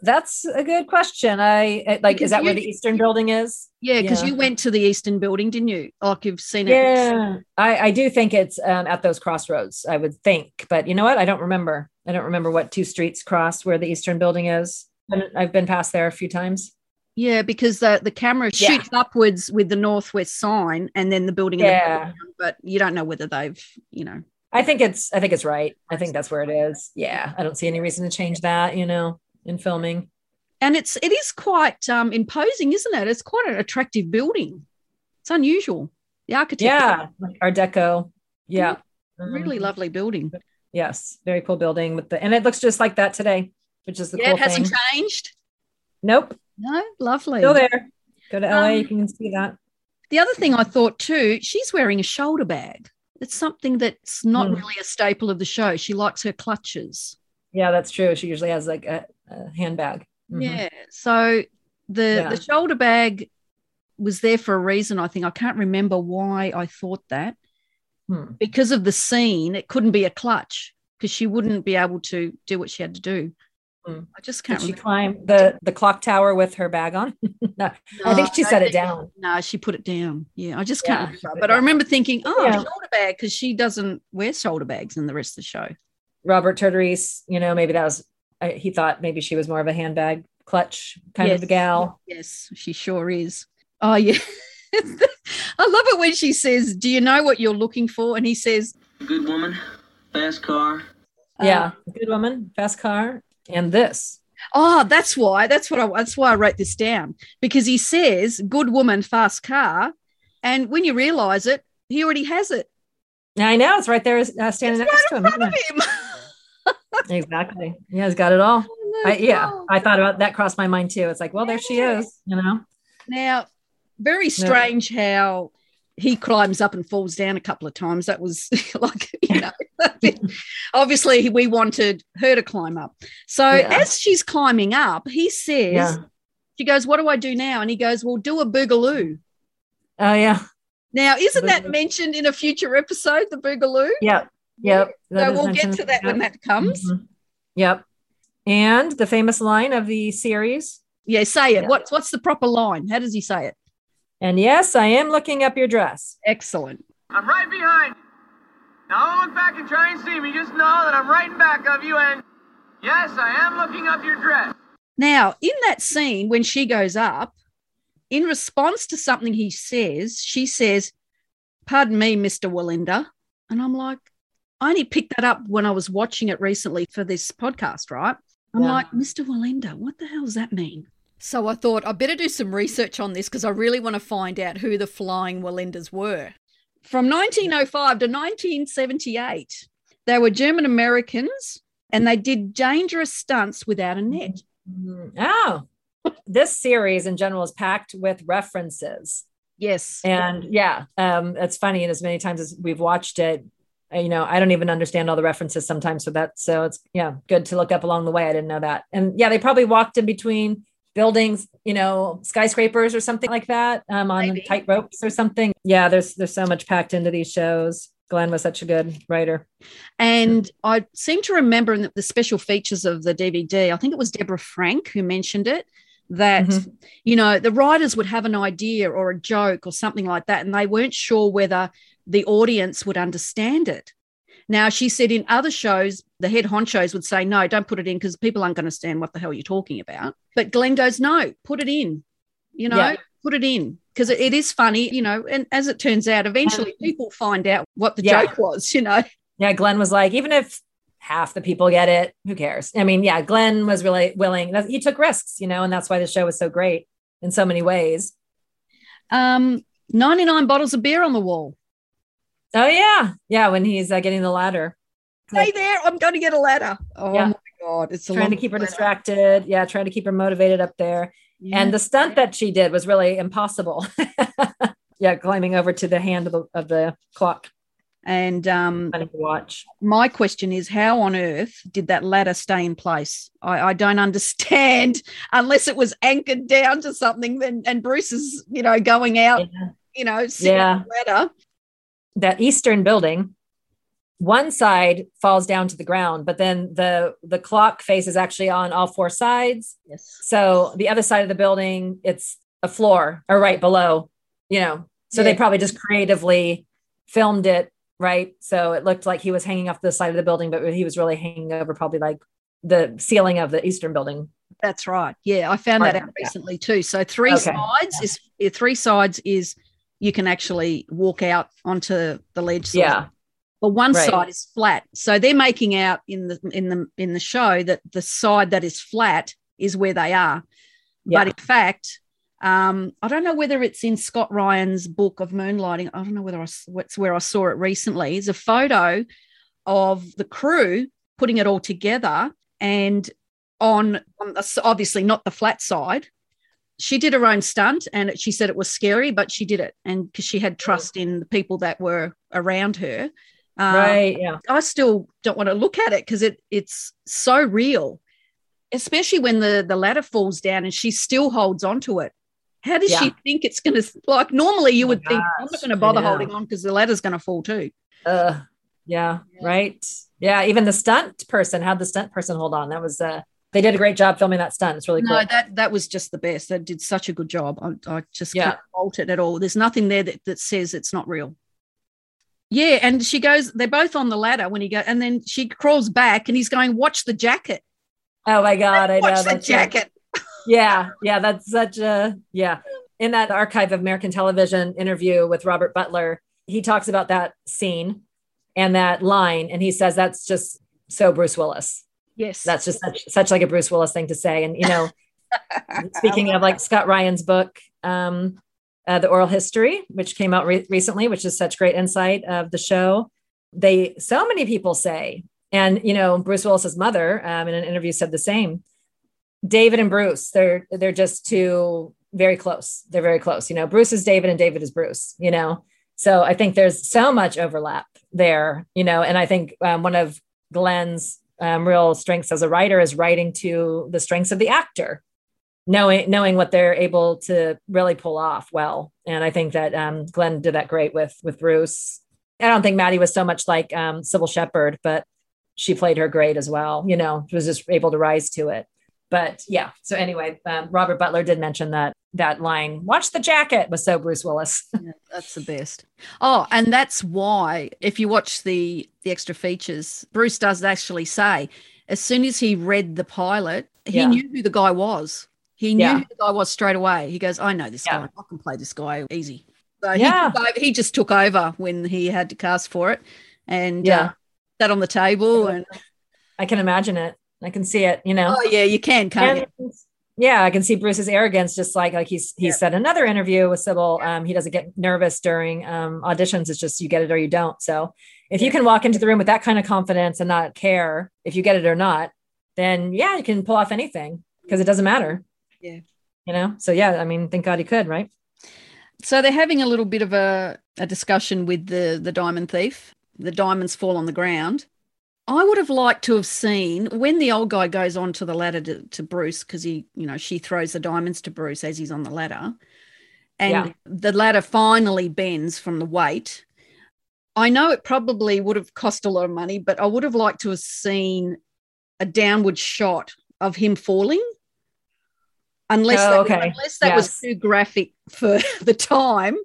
That's a good question. I like Because is that where the Eastern building is? Yeah, because Yeah. you went to the Eastern Building, didn't you? Like you've seen it. Yeah. I, I do think it's um, at those crossroads, I would think. But you know what? I don't remember. I don't remember what two streets cross where the Eastern building is. I've been past there a few times. Yeah, because the, the camera Yeah. shoots upwards with the northwest sign and then the building. in the Yeah. but you don't know whether they've, you know. I think it's I think it's right. I think that's where it is. Yeah. I don't see any reason to change that, you know, in filming. And it's it is quite um, imposing, isn't it? It's quite an attractive building. It's unusual. The architecture. Yeah. Like Art Deco. Yeah. really Mhm. lovely building. Yes. Very cool building with the and it looks just like that today, which is the yeah, cool it hasn't thing. changed. Nope. No, lovely. Still there. Go to LA, Um, you can see that. The other thing I thought too, she's wearing a shoulder bag. It's something that's not Mm. really a staple of the show. She likes her clutches. Yeah, that's true. She usually has like a, a handbag. Mhm. Yeah. So the Yeah. the shoulder bag was there for a reason. I think I can't remember why I thought that. Hmm. Because of the scene, it couldn't be a clutch because she wouldn't be able to do what she had to do. Hmm. I just can't. she remember. climb the the clock tower with her bag on? no, I think she No, set I it down. No, she put it down. Yeah, I just can't she remember. But I remember thinking, oh, Yeah. shoulder bag, because she doesn't wear shoulder bags in the rest of the show. Robert Turturice, you know, maybe that was I, he thought maybe she was more of a handbag clutch kind Yes. of a gal. Yes, she sure is. Oh yeah. I love it when she says, Do you know what you're looking for? And he says, Good woman, fast car. yeah, good woman, fast car, and this. Oh, that's why. That's what I that's why I wrote this down. Because he says, Good woman, fast car. And when you realize it, he already has it. I know it's right there, uh, standing It's next right to in him. front of him. Exactly. Yeah, he's got it all. I, yeah, I thought about that. Crossed my mind too. It's like, well, there she is. You know. Now, very strange how he climbs up and falls down a couple of times. That was like, you know, obviously we wanted her to climb up. So Yeah. as she's climbing up, he says, Yeah. she goes, What do I do now? And he goes, Well, do a boogaloo. Oh yeah. Now, isn't that mentioned in a future episode, the boogaloo? Yep. Yep. So we'll get to that when that comes. Mhm. Yep. And the famous line of the series. Yeah, say it. Yeah. What's what's the proper line? How does he say it? And yes, I am looking up your dress. Excellent. I'm right behind you. Now don't look back and try and see me. Just know that I'm right in back of you and yes, I am looking up your dress. Now, in that scene, when she goes up, in response to something he says, she says, Pardon me, Mr. Wallenda. And I'm like, I only picked that up when I was watching it recently for this podcast, right? I'm Yeah. like, Mr. Wallenda, what the hell does that mean? So I thought I better do some research on this because I really want to find out who the flying Wallendas were. From 1905 to 1978, they were German Americans and they did dangerous stunts without a net. Mhm. Oh, this series in general is packed with references. Yes. And yeah, um, it's funny. And as many times as we've watched it, you know, I don't even understand all the references sometimes for that. So it's, yeah, good to look up along the way. I didn't know that. And yeah, they probably walked in between buildings, you know, skyscrapers or something like that um, on Maybe. tight ropes or something. Yeah, there's there's so much packed into these shows. Glenn was such a good writer. And I seem to remember in the, special features of the DVD, I think it was Deborah Frank who mentioned it, that, Mhm. you know, the writers would have an idea or a joke or something like that, and they weren't sure whether the audience would understand it. Now, she said in other shows, the head honchos would say, no, don't put it in because people aren't going to understand what the hell you're talking about. But Glenn goes, no, put it in, you know, Yeah. put it in because it, it is funny, you know. And as it turns out, eventually people find out what the Yeah. joke was, you know. Yeah, Glenn was like, even if half the people get it, who cares? I mean, yeah, Glenn was really willing. He took risks, you know, and that's why the show was so great in so many ways. Um, 99 bottles of beer on the wall. Oh yeah, yeah. When he's uh, getting the ladder, Stay there. I'm going to get a ladder. Oh Yeah. my God. It's trying to keep her ladder. distracted. Yeah, trying to keep her motivated up there. Yeah. And the stunt that she did was really impossible. yeah, climbing over to the hand of the, of the clock. and um, watch. my question is how on earth did that ladder stay in place? I, I don't understand unless it was anchored down to something then and Bruce is, you know, going out, Yeah. you know, Yeah. the ladder. That eastern building, one side falls down to the ground, but then the the clock face is actually on all four sides. Yes. So the other side of the building, it's a floor or right below, you know. So they probably just creatively filmed it, right? So it looked like he was hanging off the side of the building, but he was really hanging over probably like the ceiling of the eastern building. That's right. Yeah, I found that out recently too. So three Okay. sides is three sides is you can actually walk out onto the ledge. sort of Yeah. but one Right. side is flat. So they're making out in the in the in the show that the side that is flat is where they are. Yeah. But in fact, um, I don't know whether it's in Scott Ryan's book of moonlighting. I don't know whether I, what's where I saw it recently. Is a photo of the crew putting it all together, and on, on the, obviously not the flat side. She did her own stunt, and she said it was scary, but she did it, and because she had trust in the people that were around her. Um, right. Yeah. I still don't want to look at it because it it's so real, especially when the the ladder falls down and she still holds on to it. How does she think it's going to like? Normally, you Oh would think I'm not going to bother know. holding on because the ladder's going to fall too. Uh, yeah. Right. Yeah. Even the stunt person had the stunt person hold on. That was, uh, they did a great job filming that stunt. It's really cool. No, that that was just the best. They did such a good job. I, I just Yeah. can't fault it at all. There's nothing there that, that says it's not real. Yeah, and she goes. They're both on the ladder when he go, and then she crawls back, and he's going, "Watch the jacket. oh my God. I know. Watch the it. jacket." yeah yeah that's such a yeah in that archive of american television interview with robert butler he talks about that scene and that line and he says that's just so bruce willis Yes, that's just such, such like a bruce willis thing to say and you know speaking of like scott ryan's book um uh, the oral history, which came out re- recently, which is such great insight of the show. They so many people say, and you know, Bruce Willis's mother um, in an interview said the same. David and Bruce, they're they're just too very close. They're very close. You know, Bruce is David and David is Bruce. You know, so I think there's so much overlap there. You know, and I think um, one of Glenn's um, real strengths as a writer is writing to the strengths of the actor knowing knowing what they're able to really pull off well. And I think that um, Glenn did that great with with Bruce. I don't think Maddie was so much like um, Cybill Shepherd, but she played her great as well. You know, she was just able to rise to it. But yeah. So anyway, um, Robert Butler did mention that that line. Watch the jacket was so Bruce Willis. yeah, that's the best. Oh, and that's why if you watch the the extra features, Bruce does actually say as soon as he read the pilot, he yeah. knew who the guy was. He knew yeah. who the guy was straight away. He goes, I know this guy. I can play this guy easy. So yeah. he, he just took over when he had to cast for it and yeah. Uh, sat on the table. And I can imagine it. I can see it, you know. Oh, yeah, you can, can't and, you? Yeah, I can see Bruce's arrogance, just like like he's he yeah. said another interview with Cybill. Um, he doesn't get nervous during um, auditions. It's just you get it or you don't. So if you can walk into the room with that kind of confidence and not care if you get it or not, then yeah, you can pull off anything because it doesn't matter. Yeah. You know, so yeah, I mean, thank God he could, right? So they're having a little bit of a, a discussion with the, the diamond thief. The diamonds fall on the ground. I would have liked to have seen when the old guy goes on to the ladder to, to Bruce, because he, you know, she throws the diamonds to Bruce as he's on the ladder. And yeah. the ladder finally bends from the weight. I know it probably would have cost a lot of money, but I would have liked to have seen a downward shot of him falling unless oh, that, okay. unless that yes. was too graphic for the time.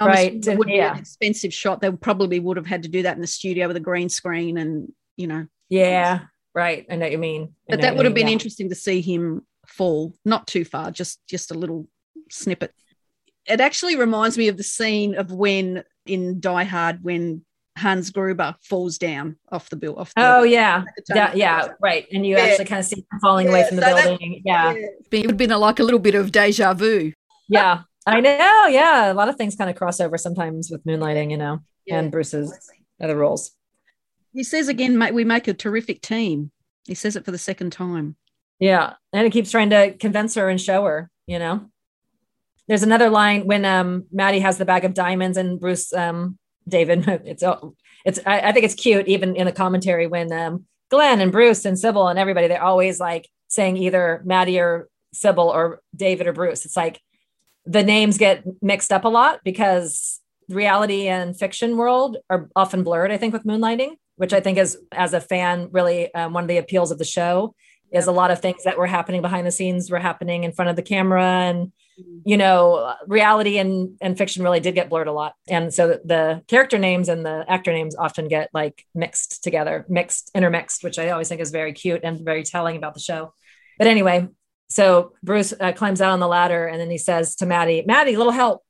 Right, it would yeah. be an expensive shot. They probably would have had to do that in the studio with a green screen, and you know. Yeah, right. I know what you mean. but that would have been yeah. interesting to see him fall, not too far, just just a little snippet. It actually reminds me of the scene of when in Die Hard when Hans Gruber falls down off the bill. Off the, oh yeah, yeah, yeah, right. And you yeah. actually kind of see him falling yeah. away from the so building. That, yeah. yeah, it would have been a, like a little bit of deja vu. Yeah, I know. Yeah, a lot of things kind of cross over sometimes with moonlighting, you know, and Bruce's other roles. He says again, we make a terrific team. He says it for the second time. Yeah, and he keeps trying to convince her and show her. You know, there's another line when um Maddie has the bag of diamonds and Bruce um David. It's it's I, I think it's cute even in the commentary when um, Glenn and Bruce and Cybill and everybody they're always like saying either Maddie or Cybill or David or Bruce. It's like the names get mixed up a lot because reality and fiction world are often blurred. I think with moonlighting, which I think is as a fan really um, one of the appeals of the show is a lot of things that were happening behind the scenes were happening in front of the camera and you know reality and and fiction really did get blurred a lot and so the, the character names and the actor names often get like mixed together mixed intermixed which i always think is very cute and very telling about the show but anyway so bruce uh, climbs out on the ladder and then he says to maddie maddie little help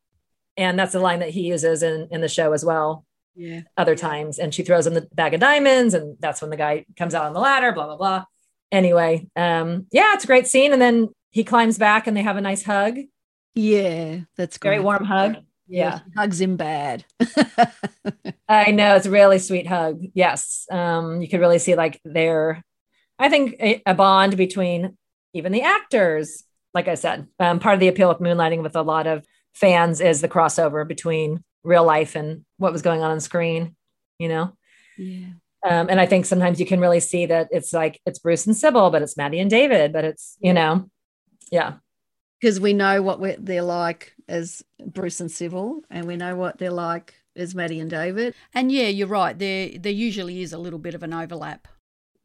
and that's the line that he uses in in the show as well yeah other times and she throws him the bag of diamonds and that's when the guy comes out on the ladder blah blah blah anyway um yeah it's a great scene and then he climbs back and they have a nice hug yeah, that's great. Very warm hug. Yeah. Hugs him bad. I know. It's a really sweet hug. Yes. Um, you could really see like their, I think, a, a bond between even the actors. Like I said, um, part of the appeal of moonlighting with a lot of fans is the crossover between real life and what was going on on screen, you know? Yeah. Um, and I think sometimes you can really see that it's like it's Bruce and Cybill, but it's Maddie and David, but it's, you know, yeah because we know what they're like as Bruce and Cybill, and we know what they're like as Maddie and David. And yeah, you're right. There, there usually is a little bit of an overlap.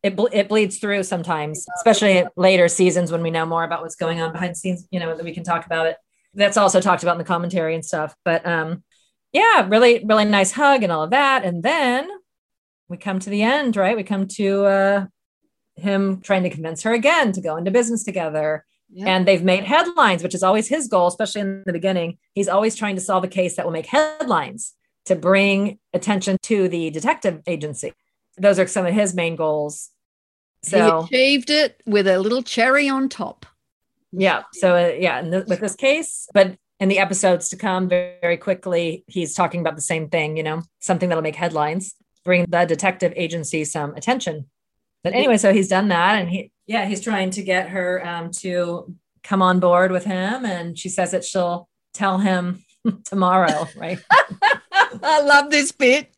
It, ble- it bleeds through sometimes, especially later seasons when we know more about what's going on behind the scenes. You know that we can talk about it. That's also talked about in the commentary and stuff. But um, yeah, really, really nice hug and all of that. And then we come to the end, right? We come to uh, him trying to convince her again to go into business together and they've made headlines, which is always his goal, especially in the beginning. He's always trying to solve a case that will make headlines to bring attention to the detective agency. Those are some of his main goals. So he achieved it with a little cherry on top. Yeah. So uh, yeah, th- with this case, but in the episodes to come very, very quickly he's talking about the same thing you know something that'll make headlines bring the detective agency some attention but anyway so he's done that and he yeah he's trying to get her um, to come on board with him and she says that she'll tell him tomorrow right I love this bit.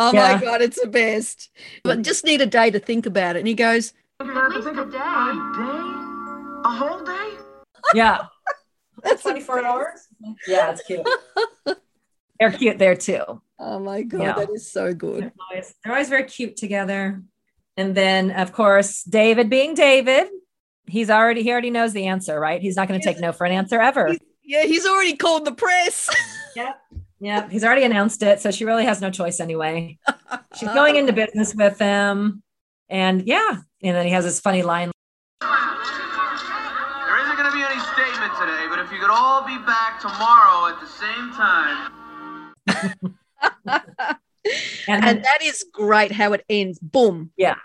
Oh Yeah. my god, it's the best. But mm. just need a day to think about it. And he goes, At least a day. A whole day? yeah that's 24 hours yeah it's cute they're cute there too "Oh my god, Yeah. that is so good." They're always, they're always very cute together. And then, of course, David being David, he's already he already knows the answer, right? He's not going to take no for an answer ever. Yeah, he's already called the press. Yep. Yep. He's already announced it, so she really has no choice anyway. She's going into business with him, and yeah, and then he has this funny line. There isn't gonna be any statement today, but if you could all be back tomorrow at the same time. And, and that is great how it ends. Boom. Yeah.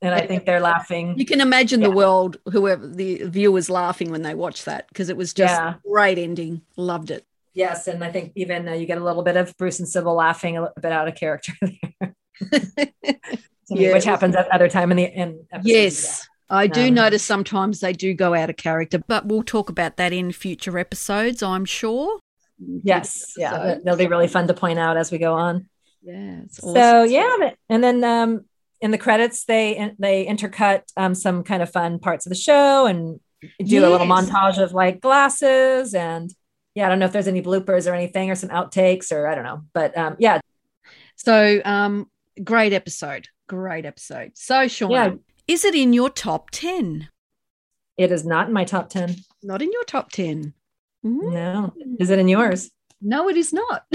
And I think they're laughing. You can imagine the world, whoever the viewers laughing when they watch that because it was just Yeah. great ending. Loved it. Yes, and I think even uh, you get a little bit of Bruce and Cybill laughing a little bit out of character there, Yes. which happens at other time in the in. Yes. I do Um, notice sometimes they do go out of character, but we'll talk about that in future episodes, I'm sure. Yes, yeah, episodes. they'll be really fun to point out as we go on. Yeah. It's So yeah, and then um, in the credits they they intercut um, some kind of fun parts of the show and do a little montage of like glasses and yeah, I don't know if there's any bloopers or anything or some outtakes or I don't know, but um, yeah, So, um, great episode. Great episode. So, Sean, Yeah. is it in your top 10? it is not in my top ten. Not in your top 10. Mm. No, is it in yours? No, it is not.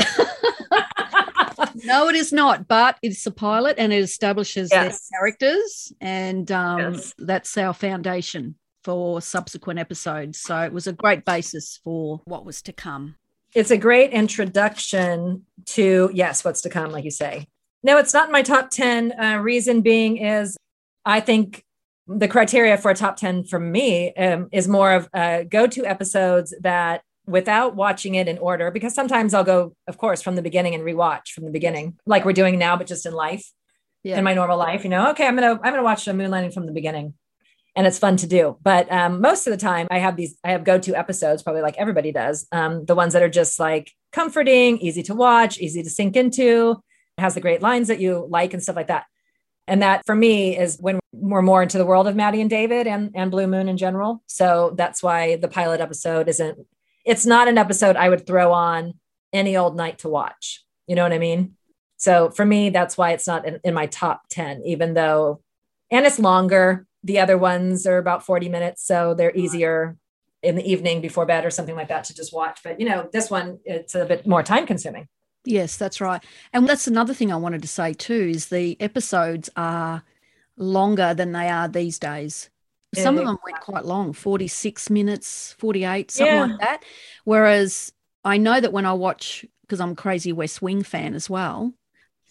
no, it is not. But it's a pilot and it establishes Yes. their characters, and um, Yes. that's our foundation for subsequent episodes. So it was a great basis for what was to come. it's a great introduction to yes what's to come like you say no it's not in my top 10 uh, reason being is i think the criteria for a top 10 for me um, is more of uh, go-to episodes that without watching it in order because sometimes i'll go of course from the beginning and rewatch from the beginning like we're doing now but just in life Yeah. in my normal life you know okay i'm gonna i'm gonna watch the Moonlighting from the beginning and it's fun to do. But um, most of the time i have these i have go-to episodes probably like everybody does um, the ones that are just like comforting easy to watch easy to sink into has the great lines that you like and stuff like that. And that for me is when we're more into the world of maddie and david and, and blue moon in general. So that's why the pilot episode isn't it's not an episode i would throw on any old night to watch. You know what i mean? So for me that's why it's not in, in my top 10 even though and it's longer the other ones are about 40 minutes so they're easier in the evening before bed or something like that to just watch but you know this one it's a bit more time consuming Yes, that's right. And that's another thing I wanted to say too is the episodes are longer than they are these days. Some of them went quite long, 46 minutes, 48, something Yeah. like that. Whereas I know that when I watch, because I'm a crazy West Wing fan as well,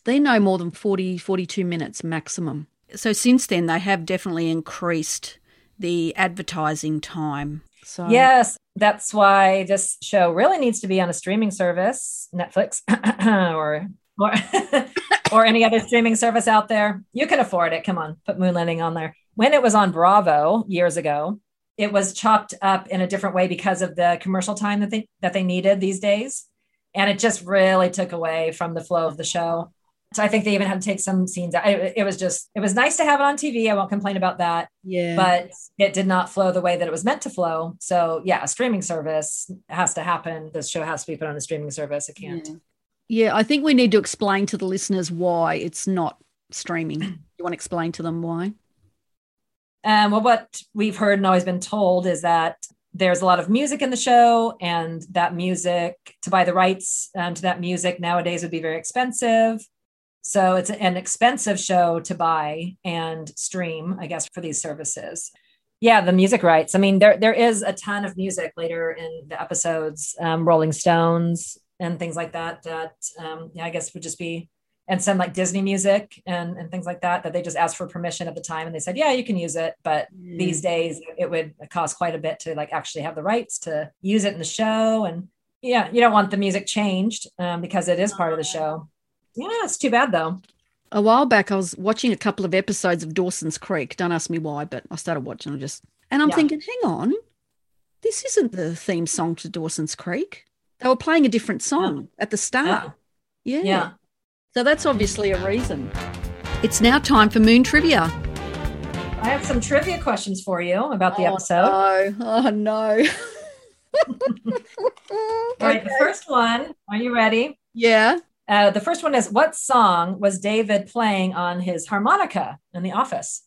they know more than 40, 42 minutes maximum. So since then, they have definitely increased the advertising time. So yes that's why this show really needs to be on a streaming service netflix or or, or any other streaming service out there. You can afford it. Come on put Moonlighting on there. When it was on bravo years ago it was chopped up in a different way because of the commercial time that they that they needed these days. And it just really took away from the flow of the show so i think they even had to take some scenes out it, it was just it was nice to have it on tv i won't complain about that yeah. but it did not flow the way that it was meant to flow. So yeah, a streaming service has to happen. This show has to be put on a streaming service. It can't. Yeah. Yeah, I think we need to explain to the listeners why it's not streaming. You want to explain to them why? Um, well, what we've heard and always been told is that there's a lot of music in the show, and that music to buy the rights um, to that music nowadays would be very expensive. So it's an expensive show to buy and stream, I guess, for these services. Yeah, the music rights. I mean, there there is a ton of music later in the episodes, um, Rolling Stones and things like that. That um, yeah, I guess would just be and some like Disney music and and things like that. That they just asked for permission at the time, and they said, yeah, you can use it. But these days, it would cost quite a bit to like actually have the rights to use it in the show. And yeah, you don't want the music changed um, because it is part of the show. Yeah, it's too bad though. A while back, I was watching a couple of episodes of Dawson's Creek. Don't ask me why, but I started watching. I just and I'm Yeah. thinking, hang on, this isn't the theme song to Dawson's Creek. They were playing a different song at the start. Yeah. Yeah. So that's obviously a reason. It's now time for Moon Trivia. I have some trivia questions for you about the Oh, episode. No. Oh no. All right, the first one. Are you ready? Yeah. Uh, the first one is what song was David playing on his harmonica in the office?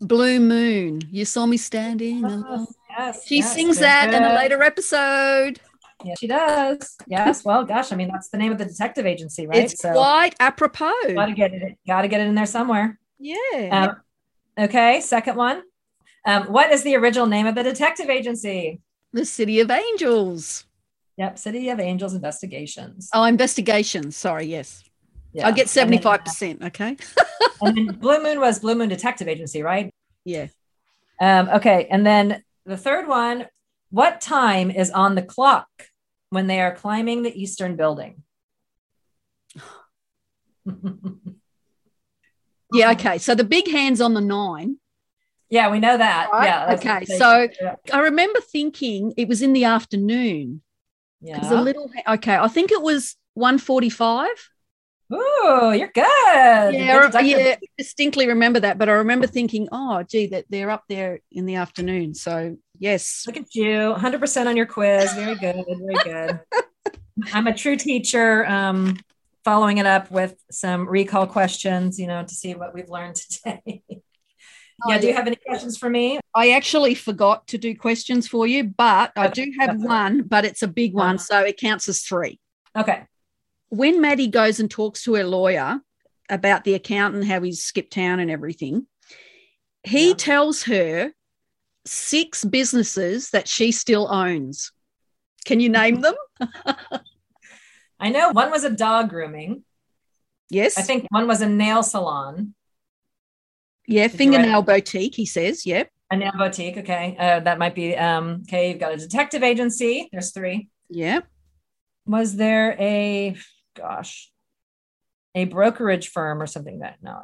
Blue Moon. You saw me standing. alone. Yes, She yes, sings that in a later episode. Yeah, she does. Yes. Well, gosh, I mean that's the name of the detective agency, right? It's quite apropos. gotta get it. Gotta get it in there somewhere. Yeah. Um, okay. Second one. Um, what is the original name of the detective agency? the City of Angels. Yep, City of Angels Investigations. Oh, investigations. Sorry, yes. Yeah. I get And then- 75%. Okay. And then Blue Moon was Blue Moon Detective Agency, right? Yeah. Um, okay. And then the third one, what time is on the clock when they are climbing the Eastern building? Yeah. Okay. So the big hands on the nine. yeah, we know that. Right, Yeah. okay, so- yeah. I remember thinking it was in the afternoon. Because a yeah. little, okay, I think it was 145. Ooh, you're good. Yeah, Good yeah, distinctly remember that. But I remember thinking, oh, gee, that they're up there in the afternoon. So yes, Look at you, 100% on your quiz. Very good. Very good. I'm a true teacher. Um, following it up with some recall questions, you know, to see what we've learned today. yeah. Do you have any questions for me? I actually forgot to do questions for you, but I do have one, but it's a big one, Uh-huh. so it counts as three. Okay. when Maddie goes and talks to her lawyer about the accountant, how he's skipped town and everything, he Yeah. tells her six businesses that she still owns. Can you name them? I know one was a dog grooming. Yes. I think one was a nail salon, Yeah, fingernail boutique, he says. Yep. a nail boutique. Okay. Uh, that might be, um, okay. You've got a detective agency. There's three. Yeah. Was there a, gosh, a brokerage firm or something that, no,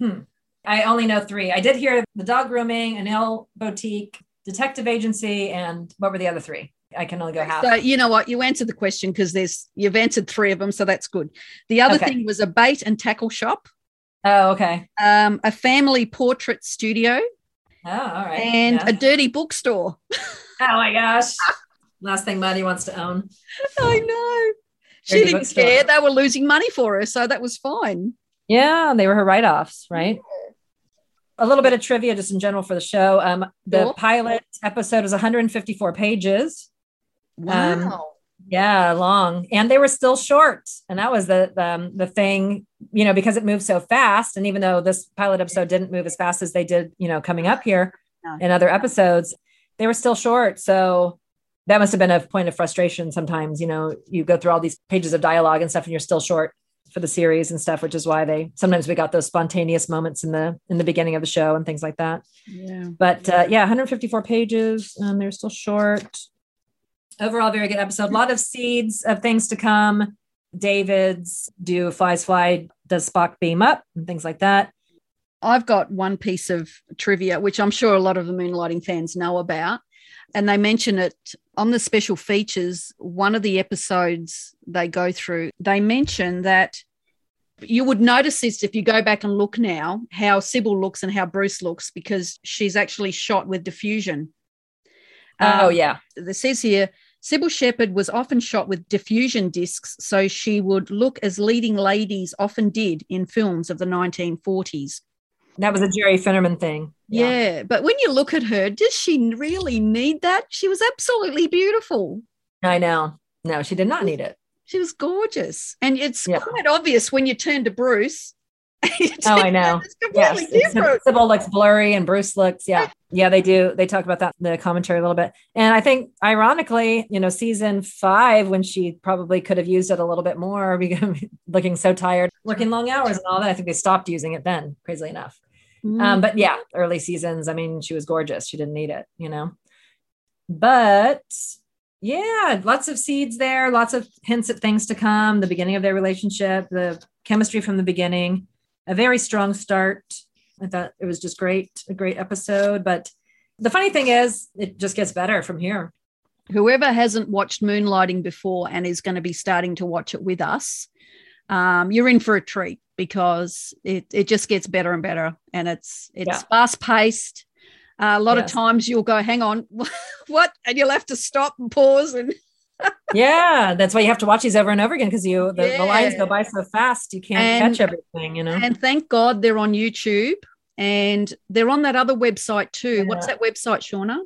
no. Hmm. I only know three. I did hear the dog grooming, a nail boutique, detective agency, and what were the other three? I can only go half. So you know what? You answered the question because there's you've answered three of them, so that's good. The other Okay. thing was a bait and tackle shop, oh, okay. um, a family portrait studio, Oh, all right. and Yeah. a dirty bookstore. oh my gosh. Last thing Maddie wants to own. I know. She Dirty didn't bookstore. care. They were losing money for her, so that was fine. Yeah, they were her write offs, right? A little bit of trivia just in general for the show. Um, the Sure. pilot episode was 154 pages. Wow. Yeah, long, and they were still short, and that was the the, um, the thing, you know, because it moved so fast. And even though this pilot episode didn't move as fast as they did, you know, coming up here in other episodes, they were still short. So that must have been a point of frustration. Sometimes, you know, you go through all these pages of dialogue and stuff, and you're still short for the series and stuff, which is why they sometimes we got those spontaneous moments in the in the beginning of the show and things like that yeah. but uh, yeah 154 pages and they're still short overall very good episode a lot of seeds of things to come david's do flies fly does spock beam up and things like that I've got one piece of trivia, which I'm sure a lot of the Moonlighting fans know about. And they mention it on the special features. One of the episodes they go through, they mention that you would notice this if you go back and look now, how Cybill looks and how Bruce looks, because she's actually shot with diffusion. oh Um, yeah it says here Cybill Shepherd was often shot with diffusion discs, so she would look as leading ladies often did in films of the 1940s. that was a jerry finnerman thing Yeah. but when you look at her, does she really need that? She was absolutely beautiful. i know no she did not need it She was gorgeous. And it's Yeah. quite obvious when you turn to Bruce. Oh, I know. Yes, completely. Cybill looks blurry and Bruce looks, yeah, yeah, they do. They talk about that in the commentary a little bit, and I think, ironically, you know, season five when she probably could have used it a little bit more, because looking so tired, working long hours and all that. I think they stopped using it then, crazily enough. Mm. Um, but yeah, early seasons. I mean, she was gorgeous. She didn't need it, you know. But Yeah, lots of seeds there, lots of hints at things to come, the beginning of their relationship, the chemistry from the beginning, a very strong start. I thought it was just great, a great episode. But the funny thing is, it just gets better from here. Whoever hasn't watched Moonlighting before and is going to be starting to watch it with us, um, you're in for a treat because it, it just gets better and better. And it's it's yeah. fast paced. Uh, a lot yes. of times you'll go, hang on, what? And you'll have to stop and pause and yeah, that's why you have to watch these over and over again because you the, yeah. the, lines go by so fast you can't and, catch everything, you know. And thank God they're on YouTube and they're on that other website too. Yeah. What's that website, Shauna?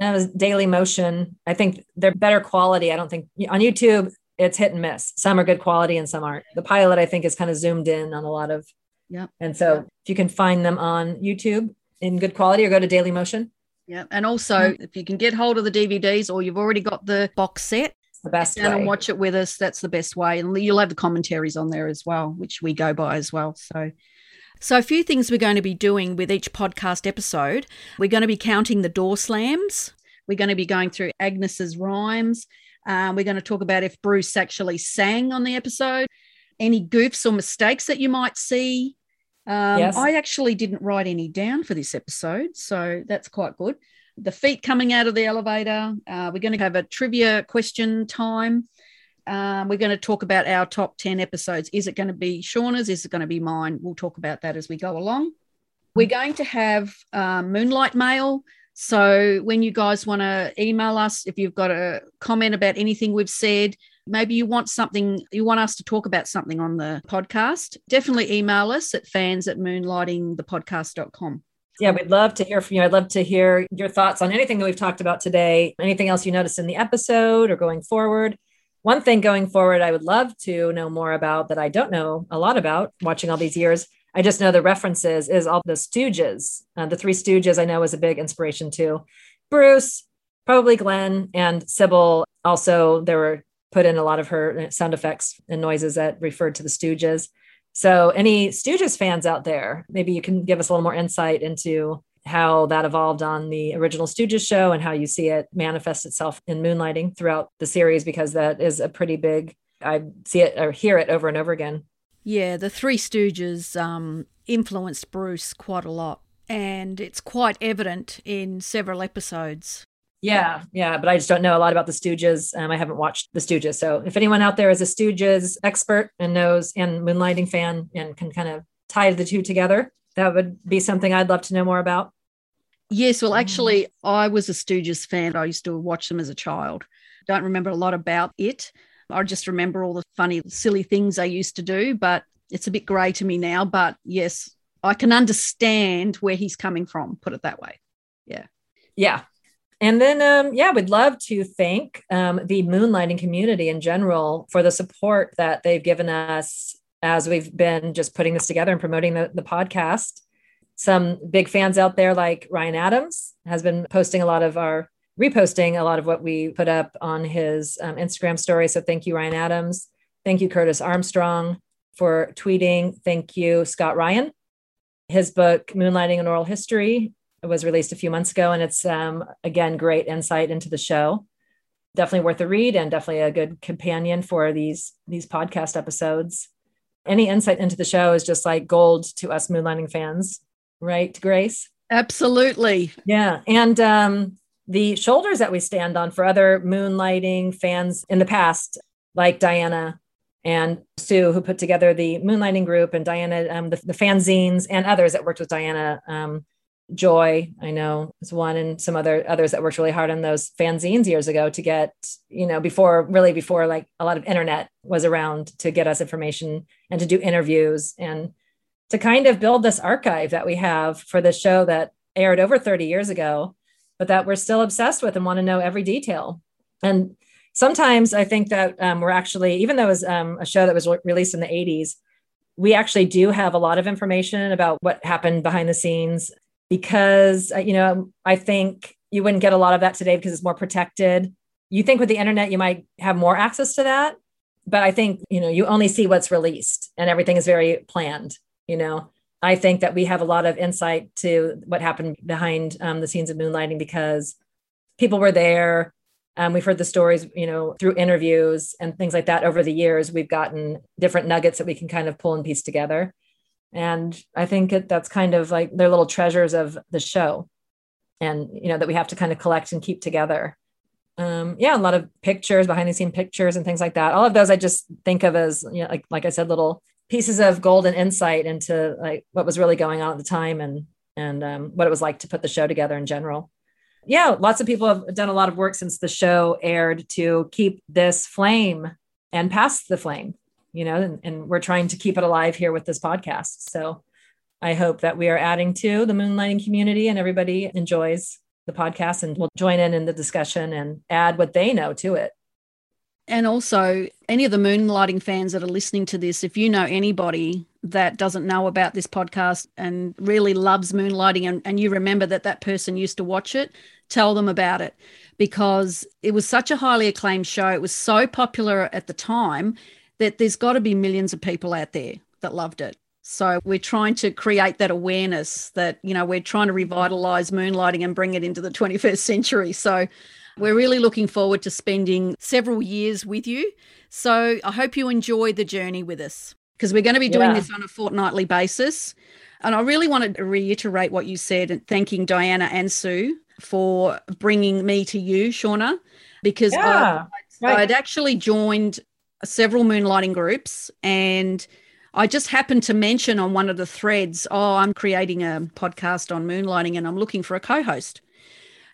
That was Daily Motion. I think they're better quality. I don't think on YouTube it's hit and miss. Some are good quality and some aren't. The pilot I think is kind of zoomed in on a lot of. Yeah. And so if you can find them on YouTube in good quality or go to Daily Motion. Yeah. And also, mm-hmm. if you can get hold of the DVDs or you've already got the box set, the best down way. and watch it with us. That's the best way. And you'll have the commentaries on there as well, which we go by as well. So, so a few things we're going to be doing with each podcast episode. We're going to be counting the door slams. We're going to be going through Agnes's rhymes. Um, we're going to talk about if Bruce actually sang on the episode, any goofs or mistakes that you might see um, yes. I actually didn't write any down for this episode, so that's quite good. The feet coming out of the elevator. Uh, we're going to have a trivia question time. Um, we're going to talk about our top 10 episodes. Is it going to be Shauna's? Is it going to be mine? We'll talk about that as we go along. We're going to have um, Moonlight Mail. So when you guys want to email us, if you've got a comment about anything we've said, maybe you want something, you want us to talk about something on the podcast, definitely email us at fans at moonlightingthepodcast.com. Yeah, we'd love to hear from you. I'd love to hear your thoughts on anything that we've talked about today, anything else you noticed in the episode or going forward. One thing going forward, I would love to know more about that I don't know a lot about watching all these years. I just know the references is all the Stooges. Uh, the Three Stooges I know was a big inspiration too. Bruce, probably Glenn, and Cybill. Also, there were put in a lot of her sound effects and noises that referred to the Stooges. So, any Stooges fans out there, maybe you can give us a little more insight into how that evolved on the original Stooges show and how you see it manifest itself in moonlighting throughout the series, because that is a pretty big, I see it or hear it over and over again. Yeah, the Three Stooges um, influenced Bruce quite a lot, and it's quite evident in several episodes. Yeah, yeah, but I just don't know a lot about the Stooges. Um, I haven't watched the Stooges, so if anyone out there is a Stooges expert and knows and Moonlighting fan and can kind of tie the two together, that would be something I'd love to know more about. Yes, well, actually, I was a Stooges fan. I used to watch them as a child. Don't remember a lot about it. I just remember all the funny, silly things I used to do, but it's a bit grey to me now. But yes, I can understand where he's coming from. Put it that way. Yeah. Yeah, and then, um, yeah, we'd love to thank um, the moonlighting community in general for the support that they've given us as we've been just putting this together and promoting the, the podcast. Some big fans out there, like Ryan Adams, has been posting a lot of our reposting a lot of what we put up on his um, Instagram story. So thank you, Ryan Adams. Thank you, Curtis Armstrong, for tweeting. Thank you, Scott Ryan. His book, Moonlighting and Oral History, was released a few months ago, and it's um, again great insight into the show. Definitely worth a read, and definitely a good companion for these these podcast episodes. Any insight into the show is just like gold to us moonlighting fans, right, Grace? Absolutely. Yeah, and um, the shoulders that we stand on for other moonlighting fans in the past, like Diana and Sue, who put together the moonlighting group, and Diana, um, the, the fanzines, and others that worked with Diana um, Joy, I know is one, and some other others that worked really hard on those fanzines years ago to get, you know, before really before like a lot of internet was around to get us information and to do interviews and to kind of build this archive that we have for the show that aired over 30 years ago, but that we're still obsessed with and want to know every detail. And sometimes I think that um, we're actually, even though it was um, a show that was re- released in the 80s, we actually do have a lot of information about what happened behind the scenes because uh, you know i think you wouldn't get a lot of that today because it's more protected you think with the internet you might have more access to that but i think you know you only see what's released and everything is very planned you know i think that we have a lot of insight to what happened behind um, the scenes of moonlighting because people were there um, we've heard the stories, you know, through interviews and things like that over the years. We've gotten different nuggets that we can kind of pull and piece together. And I think it, that's kind of like they're little treasures of the show and, you know, that we have to kind of collect and keep together. Um, yeah, a lot of pictures, behind the scene pictures and things like that. All of those I just think of as, you know, like, like I said, little pieces of golden insight into like what was really going on at the time and, and um, what it was like to put the show together in general yeah, lots of people have done a lot of work since the show aired to keep this flame and pass the flame, you know, and, and, we're trying to keep it alive here with this podcast. So I hope that we are adding to the moonlighting community and everybody enjoys the podcast and will join in in the discussion and add what they know to it. And also, any of the moonlighting fans that are listening to this, if you know anybody that doesn't know about this podcast and really loves moonlighting and, and you remember that that person used to watch it, tell them about it because it was such a highly acclaimed show. It was so popular at the time that there's got to be millions of people out there that loved it. So we're trying to create that awareness that, you know, we're trying to revitalize moonlighting and bring it into the 21st century. So we're really looking forward to spending several years with you. So I hope you enjoy the journey with us because we're going to be doing yeah. this on a fortnightly basis. And I really wanted to reiterate what you said and thanking Diana and Sue for bringing me to you, Shauna, because yeah, I, right. I'd actually joined several moonlighting groups and I just happened to mention on one of the threads, oh, I'm creating a podcast on moonlighting and I'm looking for a co host.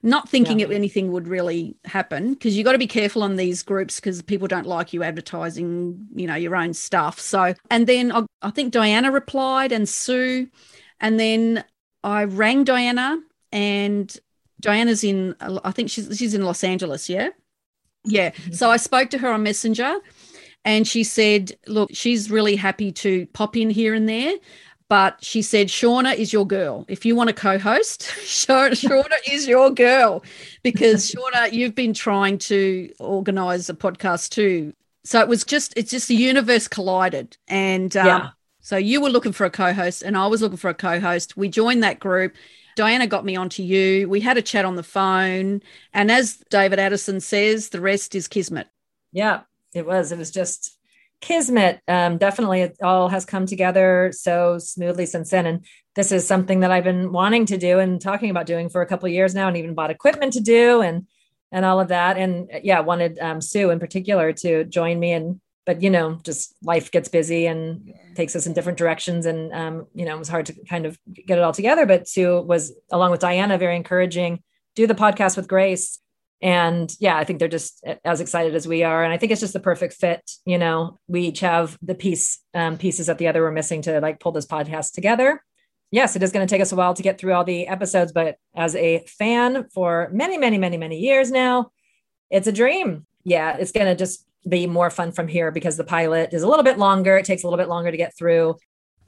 Not thinking yeah. anything would really happen because you've got to be careful on these groups because people don't like you advertising, you know, your own stuff. So, and then I, I think Diana replied and Sue. And then I rang Diana and Diana's in, I think she's she's in Los Angeles. Yeah, yeah. Mm-hmm. So I spoke to her on Messenger, and she said, "Look, she's really happy to pop in here and there." But she said, Shauna is your girl. If you want to co host, Shauna is your girl because Shauna, you've been trying to organize a podcast too. So it was just, it's just the universe collided. And um, yeah. so you were looking for a co host, and I was looking for a co host. We joined that group Diana got me onto you. We had a chat on the phone. And as David Addison says, the rest is kismet. Yeah, it was. It was just kismet. Um, definitely, it all has come together so smoothly since then. And this is something that I've been wanting to do and talking about doing for a couple years now, and even bought equipment to do and and all of that. And yeah, wanted um, Sue in particular to join me and but you know just life gets busy and yeah. takes us in different directions and um, you know it was hard to kind of get it all together but sue was along with diana very encouraging do the podcast with grace and yeah i think they're just as excited as we are and i think it's just the perfect fit you know we each have the piece um, pieces that the other were missing to like pull this podcast together yes it is going to take us a while to get through all the episodes but as a fan for many many many many years now it's a dream yeah it's going to just be more fun from here because the pilot is a little bit longer. It takes a little bit longer to get through.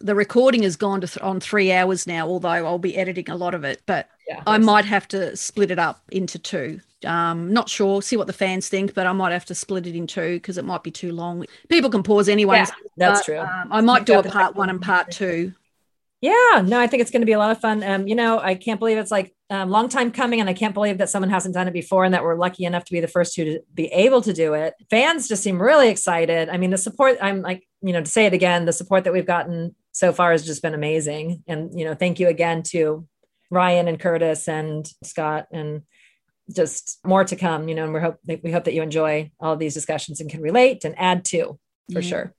The recording has gone to th- on three hours now, although I'll be editing a lot of it, but yeah, I might have to split it up into two. Um, not sure, see what the fans think, but I might have to split it in two because it might be too long. People can pause anyway. Yeah, that's but, true. Um, I might do a part one and part two yeah, no, I think it's going to be a lot of fun. Um, you know, I can't believe it's like a um, long time coming, and I can't believe that someone hasn't done it before, and that we're lucky enough to be the first two to be able to do it. Fans just seem really excited. I mean, the support. I'm like, you know, to say it again, the support that we've gotten so far has just been amazing. And you know, thank you again to Ryan and Curtis and Scott and just more to come. You know, and we hope we hope that you enjoy all of these discussions and can relate and add to for yeah. sure.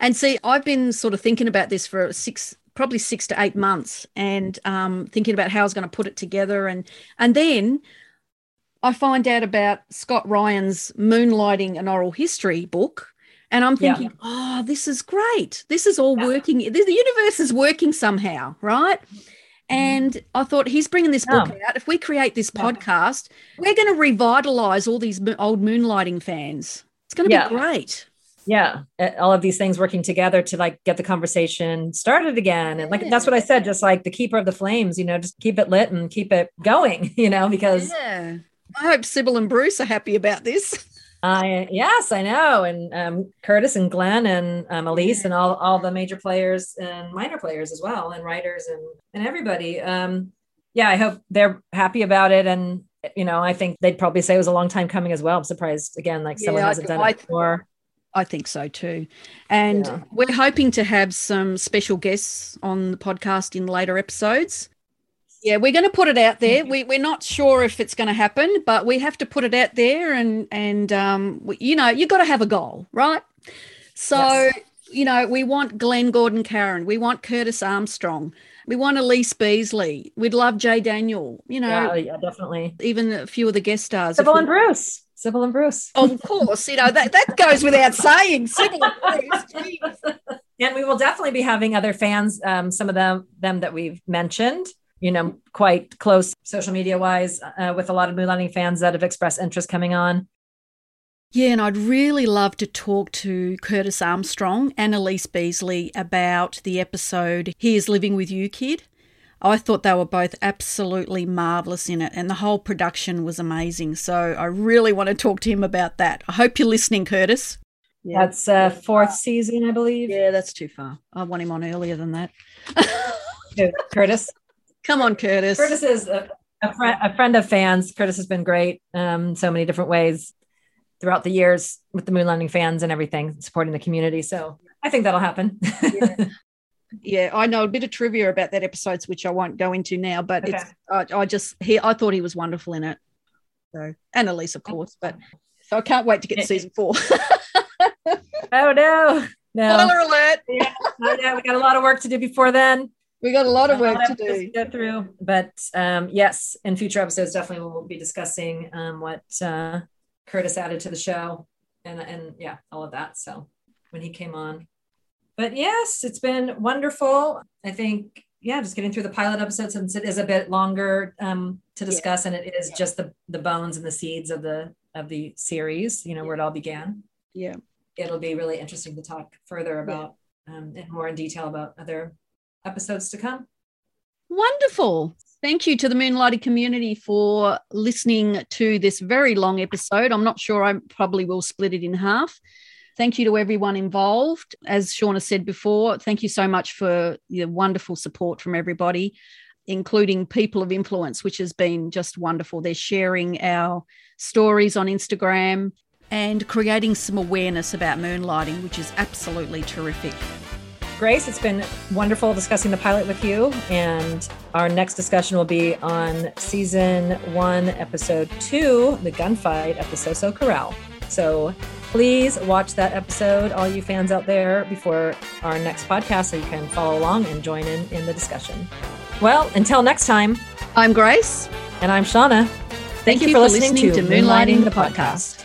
And see, I've been sort of thinking about this for six probably six to eight months and um, thinking about how I was going to put it together. And, and then I find out about Scott Ryan's Moonlighting an Oral History book. And I'm thinking, yeah. oh, this is great. This is all yeah. working. The, universe is working somehow, right? Mm-hmm. And I thought he's bringing this book yeah. out. If we create this podcast, we're going to revitalize all these old moonlighting fans. It's going to be great yeah all of these things working together to like get the conversation started again and like that's what i said just like the keeper of the flames you know just keep it lit and keep it going you know because yeah. i hope cybill and bruce are happy about this I yes, I know, and um, Curtis and Glenn and um, Elise and all all the major players and minor players as well, and writers and and everybody. Um, yeah, I hope they're happy about it, and you know, I think they'd probably say it was a long time coming as well. I'm surprised again, like someone Yeah, I- hasn't done I- it before. I think so too. And Yeah. we're hoping to have some special guests on the podcast in later episodes. Yeah, we're going to put it out there. We, we're not sure if it's going to happen, but we have to put it out there. And, and um, we- you know, you got to have a goal, right? So, Yes. you know, we want Glenn Gordon Caron. We want Curtis Armstrong. We want Elise Beasley. We'd love Jay Daniel, you know, Yeah, yeah, definitely. even a few of the guest stars. Cybill and Bruce. Cybill and Bruce. Of course, you know, that, that goes without saying. Cybill and Bruce, geez. and we will definitely be having other fans um, some of them them that we've mentioned you know quite close social media wise uh, with a lot of moonlighting fans that have expressed interest coming on Yeah, and I'd really love to talk to Curtis Armstrong and Elise Beasley about the episode Here's Living with You, Kid. I thought they were both absolutely marvelous in it, and the whole production was amazing. So I really want to talk to him about that. I hope you're listening, Curtis. Yeah, that's uh fourth season i believe yeah, that's too far. I want him on earlier than that. Curtis Come on, Curtis. curtis is a, a, friend, a friend of fans curtis has been great um so many different ways throughout the years with the moonlighting fans and everything supporting the community so i think that'll happen yeah, I know a bit of trivia about that episode, which I won't go into now. But Okay. it's I, I just he I thought he was wonderful in it. So and Elise, of course. But so I can't wait to get to season four. oh no no Spoiler alert! yeah, I know, we got a lot of work to do before then We got a lot of work to do. get through. But um, yes, in future episodes, definitely we'll be discussing um, what uh, Curtis added to the show, and and yeah, all of that. So when he came on, but yes, it's been wonderful. I think yeah, just getting through the pilot episode since it is a bit longer um, to discuss, and it is just the the bones and the seeds of the of the series. You know where it all began. Yeah. It'll be really interesting to talk further about um, and more in detail about other episodes to come. Wonderful. Thank you to the Moonlighting community for listening to this very long episode. I'm not sure I probably will split it in half. Thank you to everyone involved. As Shauna said before, thank you so much for the wonderful support from everybody, including people of influence, which has been just wonderful. They're sharing our stories on Instagram and creating some awareness about moonlighting, which is absolutely terrific. Grace, it's been wonderful discussing the pilot with you. And our next discussion will be on season one, episode two, the gunfight at the Soso Corral. So please watch that episode, all you fans out there, before our next podcast so you can follow along and join in in the discussion. Well, until next time, I'm Grace. and I'm Shauna. Thank, you, for, listening, to, Moonlighting, the podcast.